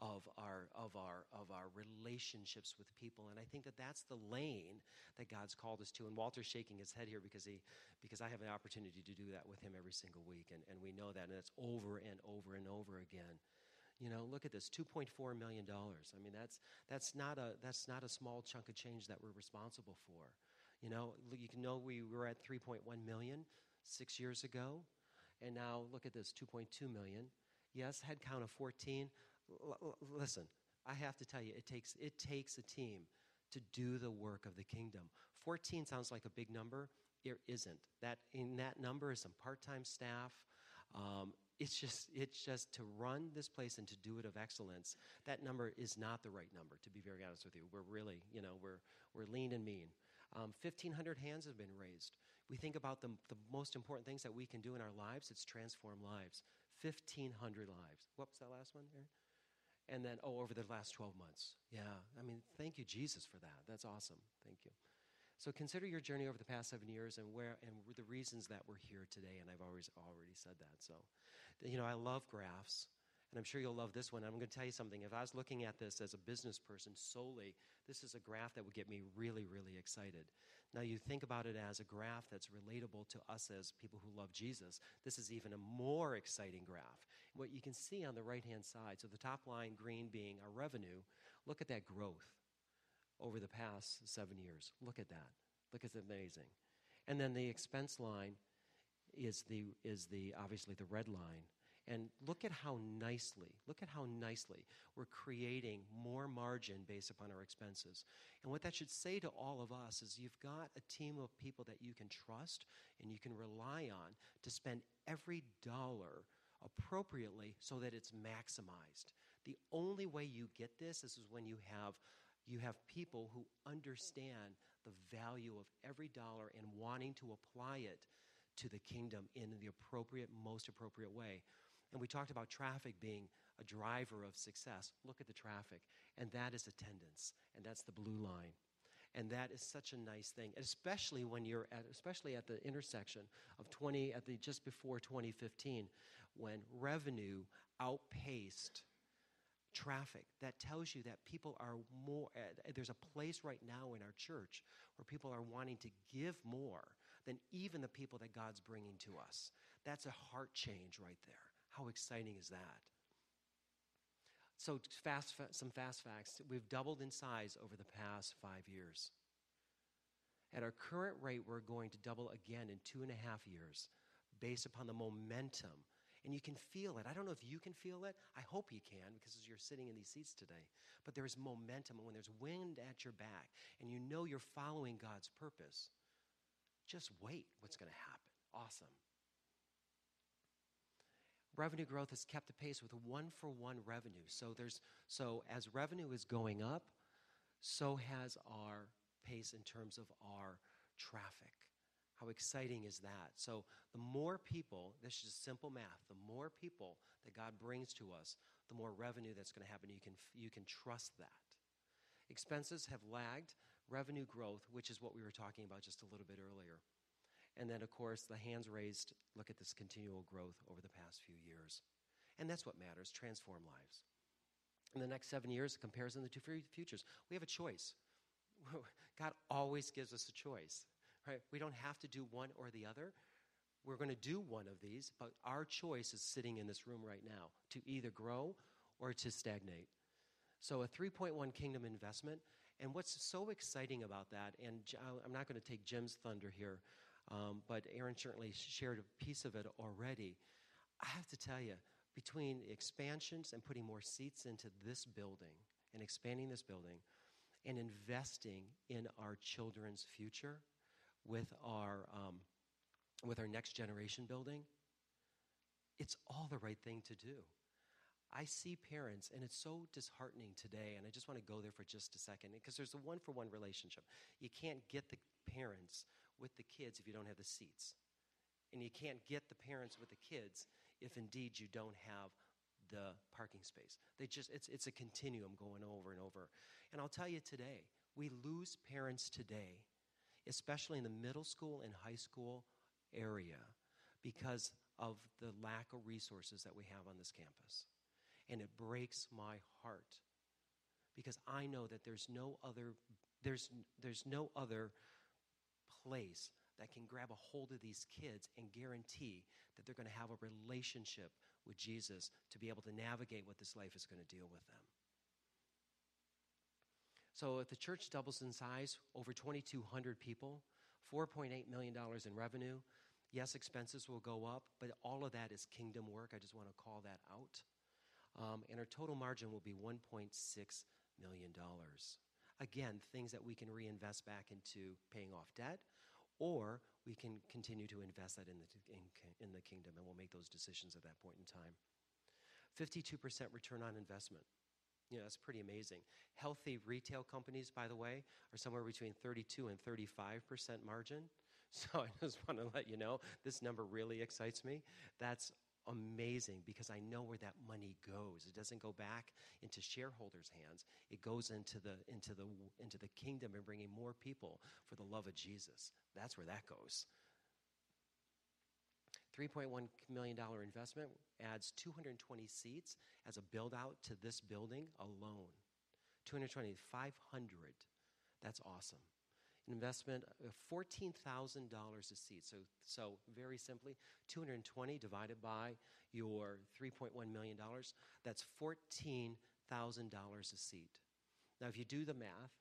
of our of our of our relationships with people. And i think that that's the lane that god's called us to. And walter's shaking his head here because he because i have an opportunity to do that with him every single week. And, and we know that and it's over and over and over again. You know look at this 2.4 million dollars. I mean that's that's not a that's not a small chunk of change that we're responsible for. You know you can know we were at 3.1 million six years ago and now look at this 2.2 million. Yes head count of 14 L- listen, I have to tell you, it takes, it takes a team to do the work of the kingdom. 14 sounds like a big number. It isn't. That, in that number is some part time staff. Um, it's just it's just to run this place and to do it of excellence that number is not the right number to be very honest with you we're really you know we're we're lean and mean um, 1500 hands have been raised we think about the, the most important things that we can do in our lives it's transform lives 1500 lives was that last one there and then, oh, over the last 12 months. Yeah, I mean, thank you, Jesus, for that. That's awesome. Thank you. So consider your journey over the past seven years and where and the reasons that we're here today. And I've always already said that. So, you know, I love graphs. And I'm sure you'll love this one. I'm going to tell you something. If I was looking at this as a business person solely, this is a graph that would get me really, really excited. Now, you think about it as a graph that's relatable to us as people who love Jesus. This is even a more exciting graph. What you can see on the right hand side, so the top line green being our revenue, look at that growth over the past seven years. Look at that. Look, it's amazing. And then the expense line is the, is the obviously the red line and look at how nicely, look at how nicely we're creating more margin based upon our expenses. And what that should say to all of us is you've got a team of people that you can trust and you can rely on to spend every dollar appropriately so that it's maximized. The only way you get this this is when you have you have people who understand the value of every dollar and wanting to apply it to the kingdom in the appropriate most appropriate way and we talked about traffic being a driver of success. Look at the traffic, and that is attendance, and that's the blue line. And that is such a nice thing, especially when you're at, especially at the intersection of 20, at the just before 2015, when revenue outpaced traffic. That tells you that people are more, uh, there's a place right now in our church where people are wanting to give more than even the people that God's bringing to us. That's a heart change right there. How exciting is that? So, fast, some fast facts. We've doubled in size over the past five years. At our current rate, we're going to double again in two and a half years based upon the momentum. And you can feel it. I don't know if you can feel it. I hope you can because you're sitting in these seats today. But there is momentum. And when there's wind at your back and you know you're following God's purpose, just wait what's going to happen. Awesome. Revenue growth has kept the pace with one for one revenue. So there's so as revenue is going up, so has our pace in terms of our traffic. How exciting is that? So, the more people, this is simple math, the more people that God brings to us, the more revenue that's going to happen. You can, you can trust that. Expenses have lagged revenue growth, which is what we were talking about just a little bit earlier. And then, of course, the hands raised look at this continual growth over the past few years. And that's what matters transform lives. In the next seven years, comparison of the two futures, we have a choice. [laughs] God always gives us a choice, right? We don't have to do one or the other. We're going to do one of these, but our choice is sitting in this room right now to either grow or to stagnate. So, a 3.1 kingdom investment. And what's so exciting about that, and I'm not going to take Jim's thunder here, um, but Aaron certainly shared a piece of it already. I have to tell you, between expansions and putting more seats into this building and expanding this building and investing in our children's future with our, um, with our next generation building, it's all the right thing to do. I see parents, and it's so disheartening today, and I just want to go there for just a second because there's a one for one relationship. You can't get the parents with the kids if you don't have the seats. And you can't get the parents with the kids if indeed you don't have the parking space. They just it's it's a continuum going over and over. And I'll tell you today, we lose parents today, especially in the middle school and high school area because of the lack of resources that we have on this campus. And it breaks my heart because I know that there's no other there's there's no other place that can grab a hold of these kids and guarantee that they're going to have a relationship with Jesus to be able to navigate what this life is going to deal with them. So, if the church doubles in size, over 2,200 people, $4.8 million in revenue, yes, expenses will go up, but all of that is kingdom work. I just want to call that out. Um, and our total margin will be $1.6 million. Again, things that we can reinvest back into paying off debt or we can continue to invest that in the, in, in the kingdom, and we'll make those decisions at that point in time. 52% return on investment. You know, that's pretty amazing. Healthy retail companies, by the way, are somewhere between 32 and 35% margin. [laughs] So I just want to let you know this number really excites me. That's amazing because I know where that money goes. It doesn't go back into shareholders' hands. It goes into the into the into the kingdom and bringing more people for the love of Jesus. That's where that goes. $3.1 million investment adds 220 seats as a build out to this building alone. 220, 500. That's awesome investment of $14,000 a seat. So, so very simply, 220 divided by your $3.1 million, that's $14,000 a seat. Now, if you do the math,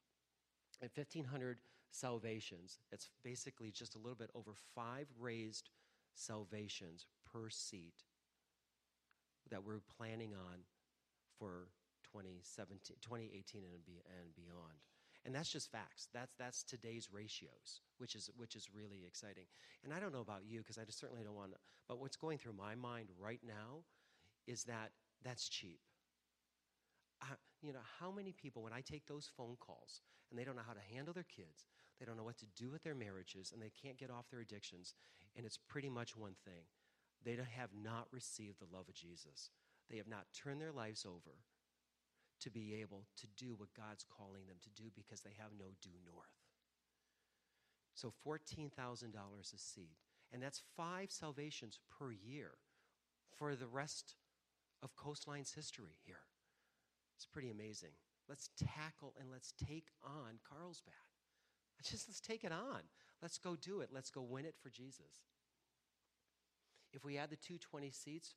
at 1,500 salvations, it's basically just a little bit over five raised salvations per seat that we're planning on for 2017, 2018 and beyond. And that's just facts. That's, that's today's ratios, which is, which is really exciting. And I don't know about you, because I just certainly don't want to, but what's going through my mind right now is that that's cheap. Uh, you know, how many people, when I take those phone calls and they don't know how to handle their kids, they don't know what to do with their marriages, and they can't get off their addictions, and it's pretty much one thing they have not received the love of Jesus. They have not turned their lives over to be able to do what God's calling them to do because they have no due north. So $14,000 a seed. And that's five salvations per year for the rest of Coastline's history here. It's pretty amazing. Let's tackle and let's take on Carlsbad. [laughs] Just let's take it on. Let's go do it. Let's go win it for Jesus. If we add the 220 seats,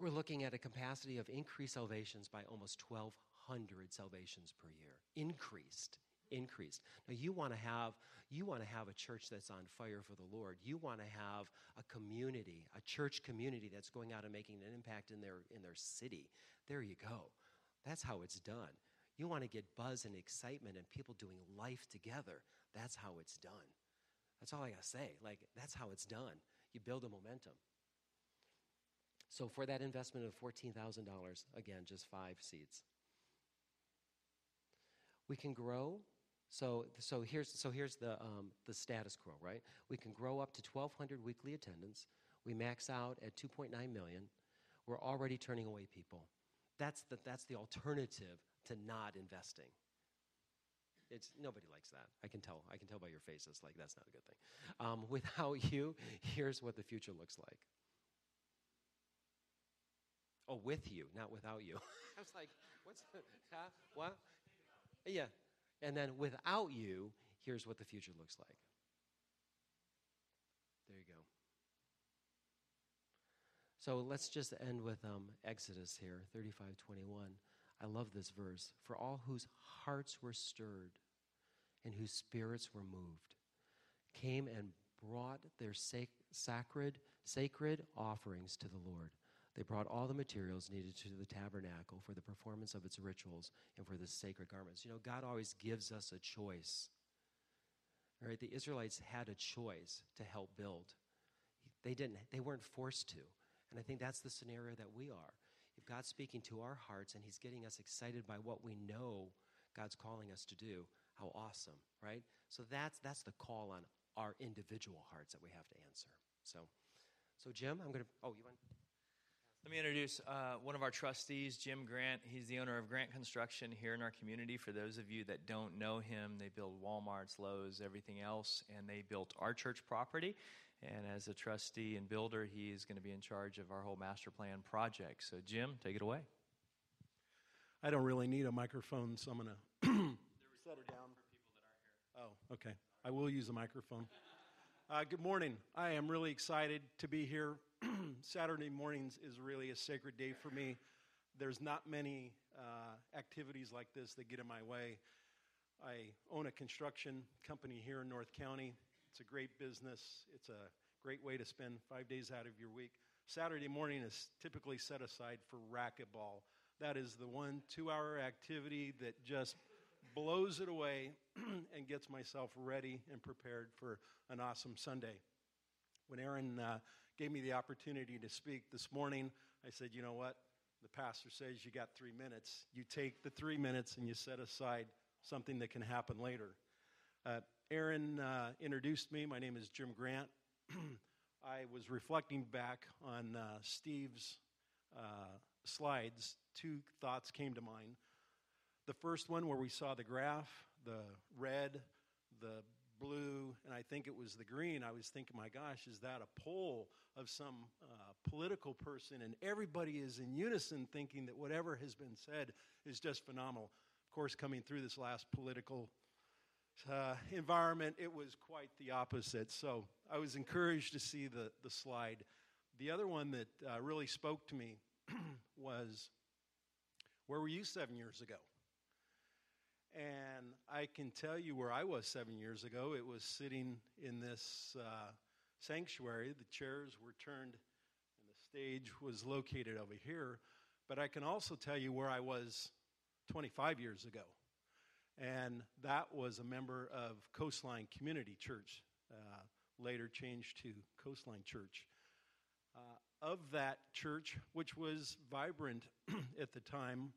we're looking at a capacity of increased salvations by almost 1,200 salvations per year. Increased, increased. Now you want to have you want to have a church that's on fire for the Lord. You want to have a community, a church community that's going out and making an impact in their in their city. There you go. That's how it's done. You want to get buzz and excitement and people doing life together. That's how it's done. That's all I got to say. Like that's how it's done. You build a momentum. So for that investment of $14,000, again, just five seats. We can grow So, so here's, so here's the, um, the status quo, right? We can grow up to 1,200 weekly attendance. We max out at 2.9 million. We're already turning away people. That's the, that's the alternative to not investing. It's, nobody likes that. I can tell. I can tell by your faces. Like that's not a good thing. Um, without you, [laughs] here's what the future looks like. Oh, with you, not without you. [laughs] I was like, what's huh? what? Yeah. And then without you, here's what the future looks like. There you go. So let's just end with um, Exodus here, 35 21. I love this verse. For all whose hearts were stirred and whose spirits were moved came and brought their sac- sacred, sacred offerings to the Lord. They brought all the materials needed to the tabernacle for the performance of its rituals and for the sacred garments. You know, God always gives us a choice. All right, the Israelites had a choice to help build. They didn't they weren't forced to. And I think that's the scenario that we are. If God's speaking to our hearts and He's getting us excited by what we know God's calling us to do, how awesome, right? So that's that's the call on our individual hearts that we have to answer. So, so Jim, I'm going to. Oh, you want? Let me introduce uh, one of our trustees, Jim Grant. He's the owner of Grant Construction here in our community. For those of you that don't know him, they build Walmarts, Lowe's, everything else, and they built our church property. And as a trustee and builder, he is going to be in charge of our whole master plan project. So, Jim, take it away. I don't really need a microphone, so I'm going [clears throat] to set it down. for people that are here. Oh, okay. I will use a microphone. Uh, good morning. I am really excited to be here. [clears throat] Saturday mornings is really a sacred day for me. There's not many uh, activities like this that get in my way. I own a construction company here in North County. It's a great business. It's a great way to spend five days out of your week. Saturday morning is typically set aside for racquetball. That is the one two hour activity that just blows it away [clears throat] and gets myself ready and prepared for an awesome Sunday. When Aaron uh, gave me the opportunity to speak this morning, I said, you know what? The pastor says you got three minutes. You take the three minutes and you set aside something that can happen later. Uh, Aaron uh, introduced me. My name is Jim Grant. [clears throat] I was reflecting back on uh, Steve's uh, slides. Two thoughts came to mind. The first one, where we saw the graph, the red, the blue, and I think it was the green, I was thinking, my gosh, is that a poll of some uh, political person? And everybody is in unison thinking that whatever has been said is just phenomenal. Of course, coming through this last political uh, environment, it was quite the opposite. So I was encouraged to see the, the slide. The other one that uh, really spoke to me [clears throat] was where were you seven years ago? And I can tell you where I was seven years ago. It was sitting in this uh, sanctuary. The chairs were turned, and the stage was located over here. But I can also tell you where I was 25 years ago. And that was a member of Coastline Community Church, uh, later changed to Coastline Church. Uh, of that church, which was vibrant [clears throat] at the time,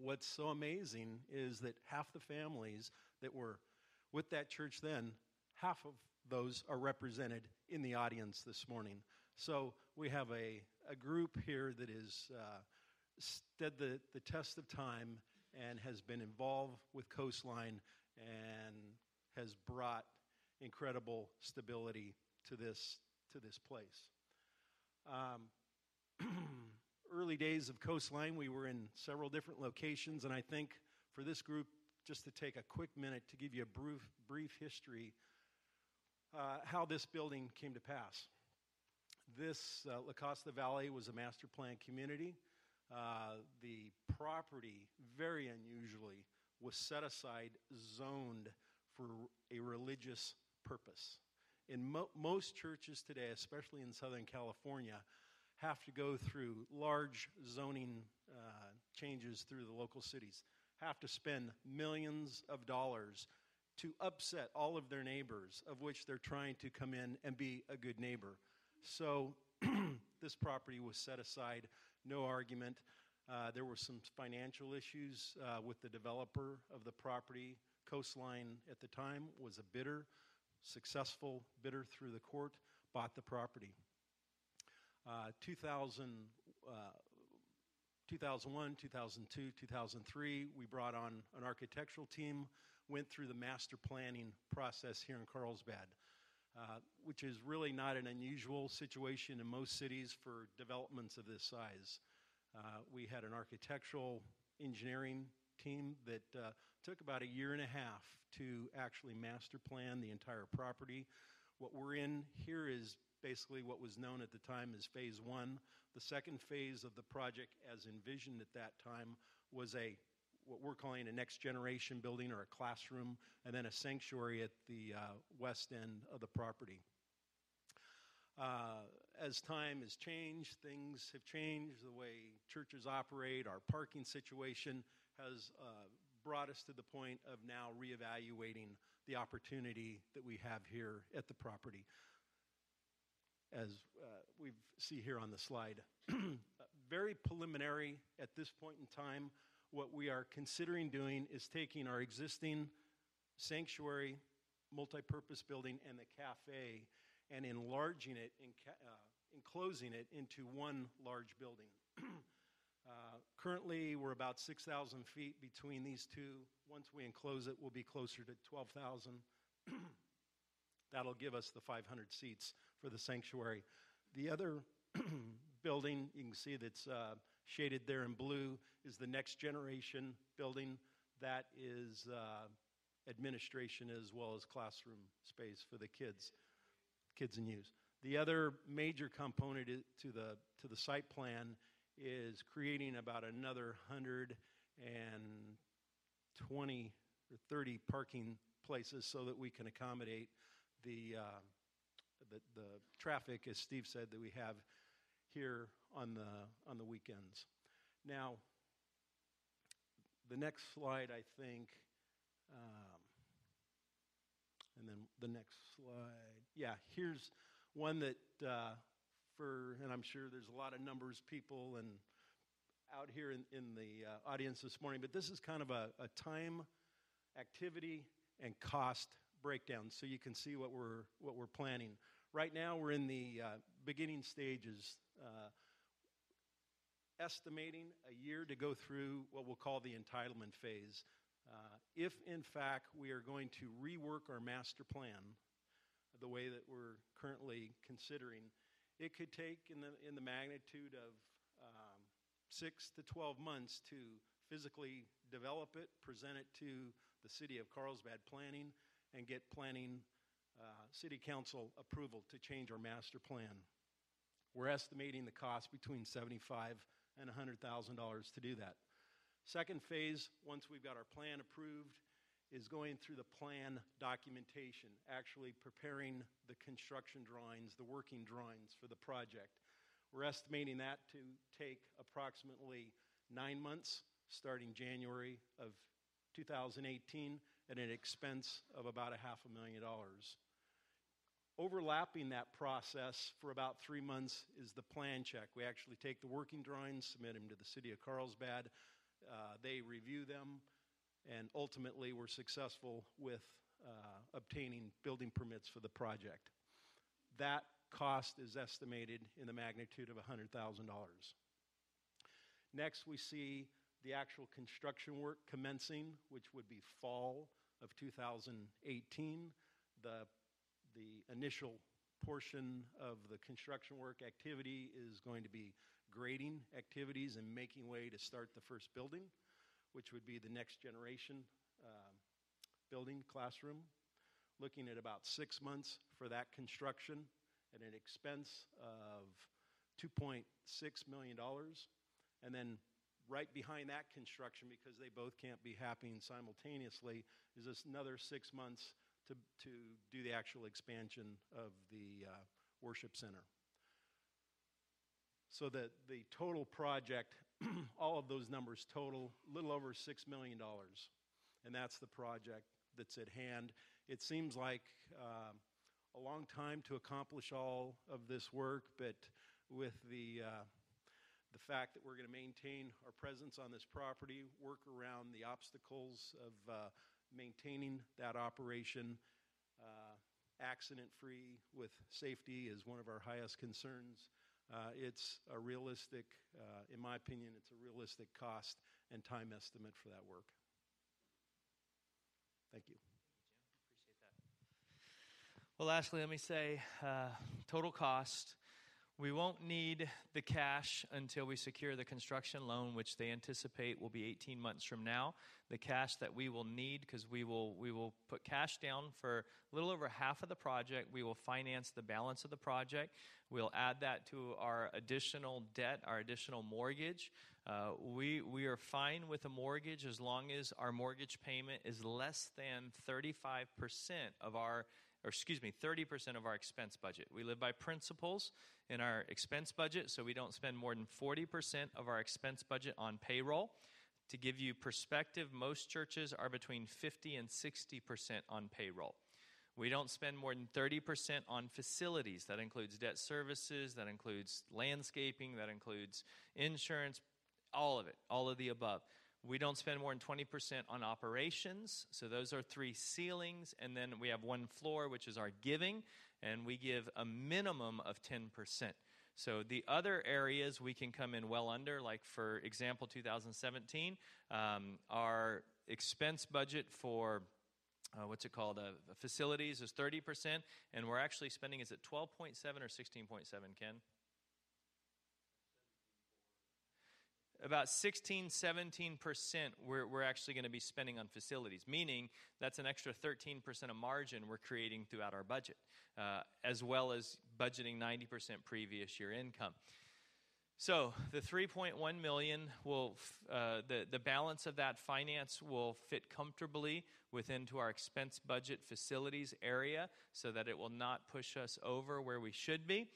what's so amazing is that half the families that were with that church then, half of those are represented in the audience this morning. So we have a, a group here that uh, stood the, the test of time and has been involved with Coastline and has brought incredible stability to this, to this place. Um, [clears throat] early days of Coastline, we were in several different locations, and I think for this group, just to take a quick minute to give you a brief, brief history uh, how this building came to pass. This uh, La Costa Valley was a master plan community. Uh, the property, very unusually, was set aside, zoned for a religious purpose. In mo- most churches today, especially in Southern California, have to go through large zoning uh, changes through the local cities, have to spend millions of dollars to upset all of their neighbors, of which they're trying to come in and be a good neighbor. So [clears throat] this property was set aside, no argument. Uh, there were some financial issues uh, with the developer of the property Coastline at the time was a bidder, successful bidder through the court, bought the property. Uh, 2000, uh, 2001, 2002, 2003, we brought on an architectural team, went through the master planning process here in Carlsbad, uh, which is really not an unusual situation in most cities for developments of this size. Uh, we had an architectural engineering team that uh, took about a year and a half to actually master plan the entire property. What we're in here is basically what was known at the time as phase one. The second phase of the project, as envisioned at that time, was a what we're calling a next generation building or a classroom, and then a sanctuary at the uh, west end of the property. Uh, as time has changed, things have changed. The way churches operate, our parking situation has uh, brought us to the point of now reevaluating the opportunity that we have here at the property. As uh, we see here on the slide, [clears throat] very preliminary at this point in time. What we are considering doing is taking our existing sanctuary, multi-purpose building, and the cafe, and enlarging it and uh, enclosing it into one large building. [clears throat] Uh, currently, we're about 6,000 feet between these two. Once we enclose it, we'll be closer to 12,000. [clears throat] That'll give us the 500 seats for the sanctuary. The other [clears throat] building, you can see that's uh, shaded there in blue, is the next generation building. That is uh, administration as well as classroom space for the kids, kids and youth. The other major component to the, to the site plan is creating about another 120 or 30 parking places so that we can accommodate the, uh, the, the traffic, as Steve said, that we have here on the, on the weekends. Now, the next slide, I think, um, and then the next slide. Yeah, here's one that uh, for, and I'm sure there's a lot of numbers people and out here in, in the uh, audience this morning, but this is kind of a, a time, activity, and cost breakdown so you can see what we're, what we're planning. Right now, we're in the uh, beginning stages, uh, estimating a year to go through what we'll call the entitlement phase. Uh, if, in fact, we are going to rework our master plan the way that we're currently considering, it could take in the, in the magnitude of um, six to 12 months to physically develop it, present it to the city of Carlsbad planning, and get planning uh, city council approval to change our master plan. We're estimating the cost between 75 and $100,000 to do that. Second phase, once we've got our plan approved, is going through the plan documentation, actually preparing the construction drawings, the working drawings for the project. We're estimating that to take approximately nine months, starting January of 2018, at an expense of about a half a million dollars. Overlapping that process for about three months is the plan check. We actually take the working drawings, submit them to the city of Carlsbad. Uh, they review them and ultimately we're successful with uh, obtaining building permits for the project. That cost is estimated in the magnitude of $100,000. Next, we see the actual construction work commencing, which would be fall of 2018. The, the initial portion of the construction work activity is going to be grading activities and making way to start the first building which would be the next generation uh, building classroom, looking at about six months for that construction at an expense of $2.6 million. And then right behind that construction, because they both can't be happening simultaneously, is this another six months to, to do the actual expansion of the uh, worship center. So that the total project [clears throat] all of those numbers total a little over $6 million. And that's the project that's at hand. It seems like uh, a long time to accomplish all of this work, but with the, uh, the fact that we're going to maintain our presence on this property, work around the obstacles of uh, maintaining that operation uh, accident free with safety is one of our highest concerns. Uh, it's a realistic, uh, in my opinion, it's a realistic cost and time estimate for that work. Thank you. Well, lastly, let me say uh, total cost. We won't need the cash until we secure the construction loan, which they anticipate will be 18 months from now. The cash that we will need, because we will we will put cash down for a little over half of the project. We will finance the balance of the project. We'll add that to our additional debt, our additional mortgage. Uh, we we are fine with a mortgage as long as our mortgage payment is less than 35 percent of our or excuse me, 30% of our expense budget. We live by principles in our expense budget, so we don't spend more than 40% of our expense budget on payroll. To give you perspective, most churches are between 50 and 60% on payroll. We don't spend more than 30% on facilities. That includes debt services, that includes landscaping, that includes insurance, all of it, all of the above. We don't spend more than 20% on operations. So those are three ceilings. And then we have one floor, which is our giving, and we give a minimum of 10%. So the other areas we can come in well under, like for example, 2017, um, our expense budget for uh, what's it called? Uh, facilities is 30%, and we're actually spending, is it 12.7 or 16.7, Ken? About 16, 17% we're, we're actually going to be spending on facilities, meaning that's an extra 13% of margin we're creating throughout our budget, uh, as well as budgeting 90% previous year income. So the 3.1 million will, uh, the, the balance of that finance will fit comfortably within to our expense budget facilities area so that it will not push us over where we should be.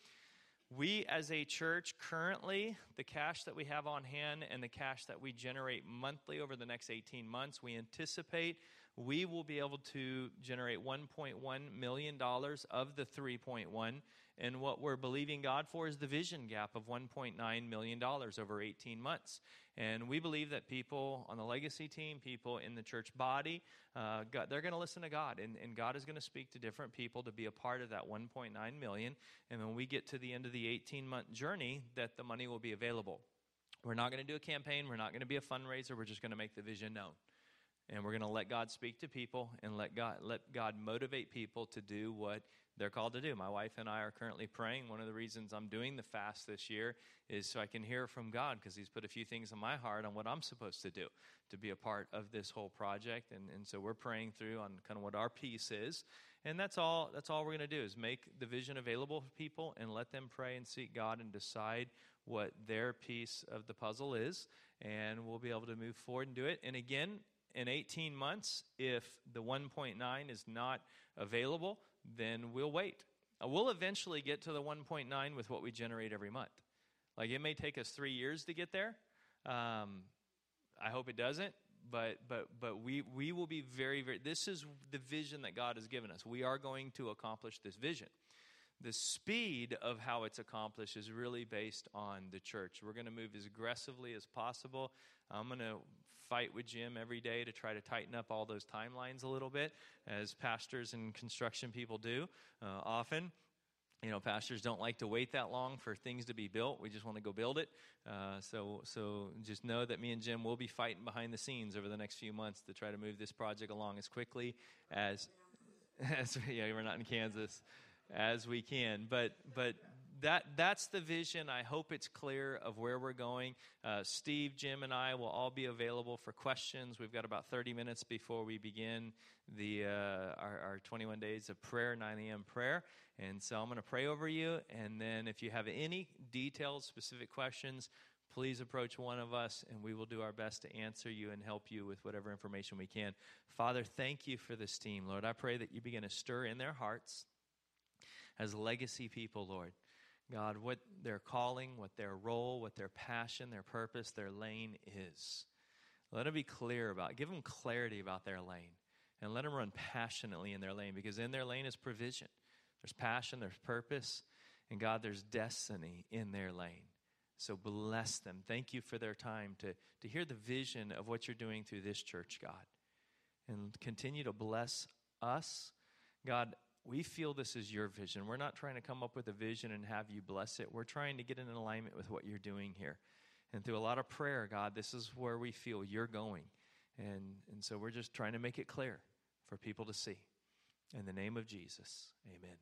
We, as a church, currently, the cash that we have on hand and the cash that we generate monthly over the next 18 months, we anticipate we will be able to generate $1.1 million of the 3.1 and what we're believing God for is the vision gap of $1.9 million over 18 months. And we believe that people on the legacy team, people in the church body, uh, God, they're going to listen to God. And, and God is going to speak to different people to be a part of that 1.9 million. And when we get to the end of the 18 month journey, that the money will be available. We're not going to do a campaign. We're not going to be a fundraiser. We're just going to make the vision known and we're going to let God speak to people and let God let God motivate people to do what they're called to do. My wife and I are currently praying. One of the reasons I'm doing the fast this year is so I can hear from God because He's put a few things in my heart on what I'm supposed to do to be a part of this whole project. And, and so we're praying through on kind of what our piece is. And that's all that's all we're going to do is make the vision available for people and let them pray and seek God and decide what their piece of the puzzle is. And we'll be able to move forward and do it. And again, in 18 months, if the 1.9 is not available, then we'll wait. Uh, we'll eventually get to the 1.9 with what we generate every month. Like it may take us three years to get there. Um, I hope it doesn't, but but but we we will be very very. This is the vision that God has given us. We are going to accomplish this vision. The speed of how it's accomplished is really based on the church. We're going to move as aggressively as possible. I'm going to fight with Jim every day to try to tighten up all those timelines a little bit, as pastors and construction people do uh, often. You know, pastors don't like to wait that long for things to be built. We just want to go build it. Uh, so, so just know that me and Jim will be fighting behind the scenes over the next few months to try to move this project along as quickly as, [laughs] as yeah, we're not in Kansas, as we can. But, but that, that's the vision. I hope it's clear of where we're going. Uh, Steve, Jim, and I will all be available for questions. We've got about 30 minutes before we begin the, uh, our, our 21 days of prayer, 9 a.m. prayer. And so I'm going to pray over you. And then if you have any detailed, specific questions, please approach one of us and we will do our best to answer you and help you with whatever information we can. Father, thank you for this team, Lord. I pray that you begin to stir in their hearts as legacy people, Lord. God, what their calling, what their role, what their passion, their purpose, their lane is. Let them be clear about, give them clarity about their lane, and let them run passionately in their lane because in their lane is provision. There's passion, there's purpose, and God, there's destiny in their lane. So bless them. Thank you for their time to, to hear the vision of what you're doing through this church, God. and continue to bless us. God, we feel this is your vision. We're not trying to come up with a vision and have you bless it. We're trying to get in alignment with what you're doing here. And through a lot of prayer, God, this is where we feel you're going. And, and so we're just trying to make it clear for people to see. In the name of Jesus, amen.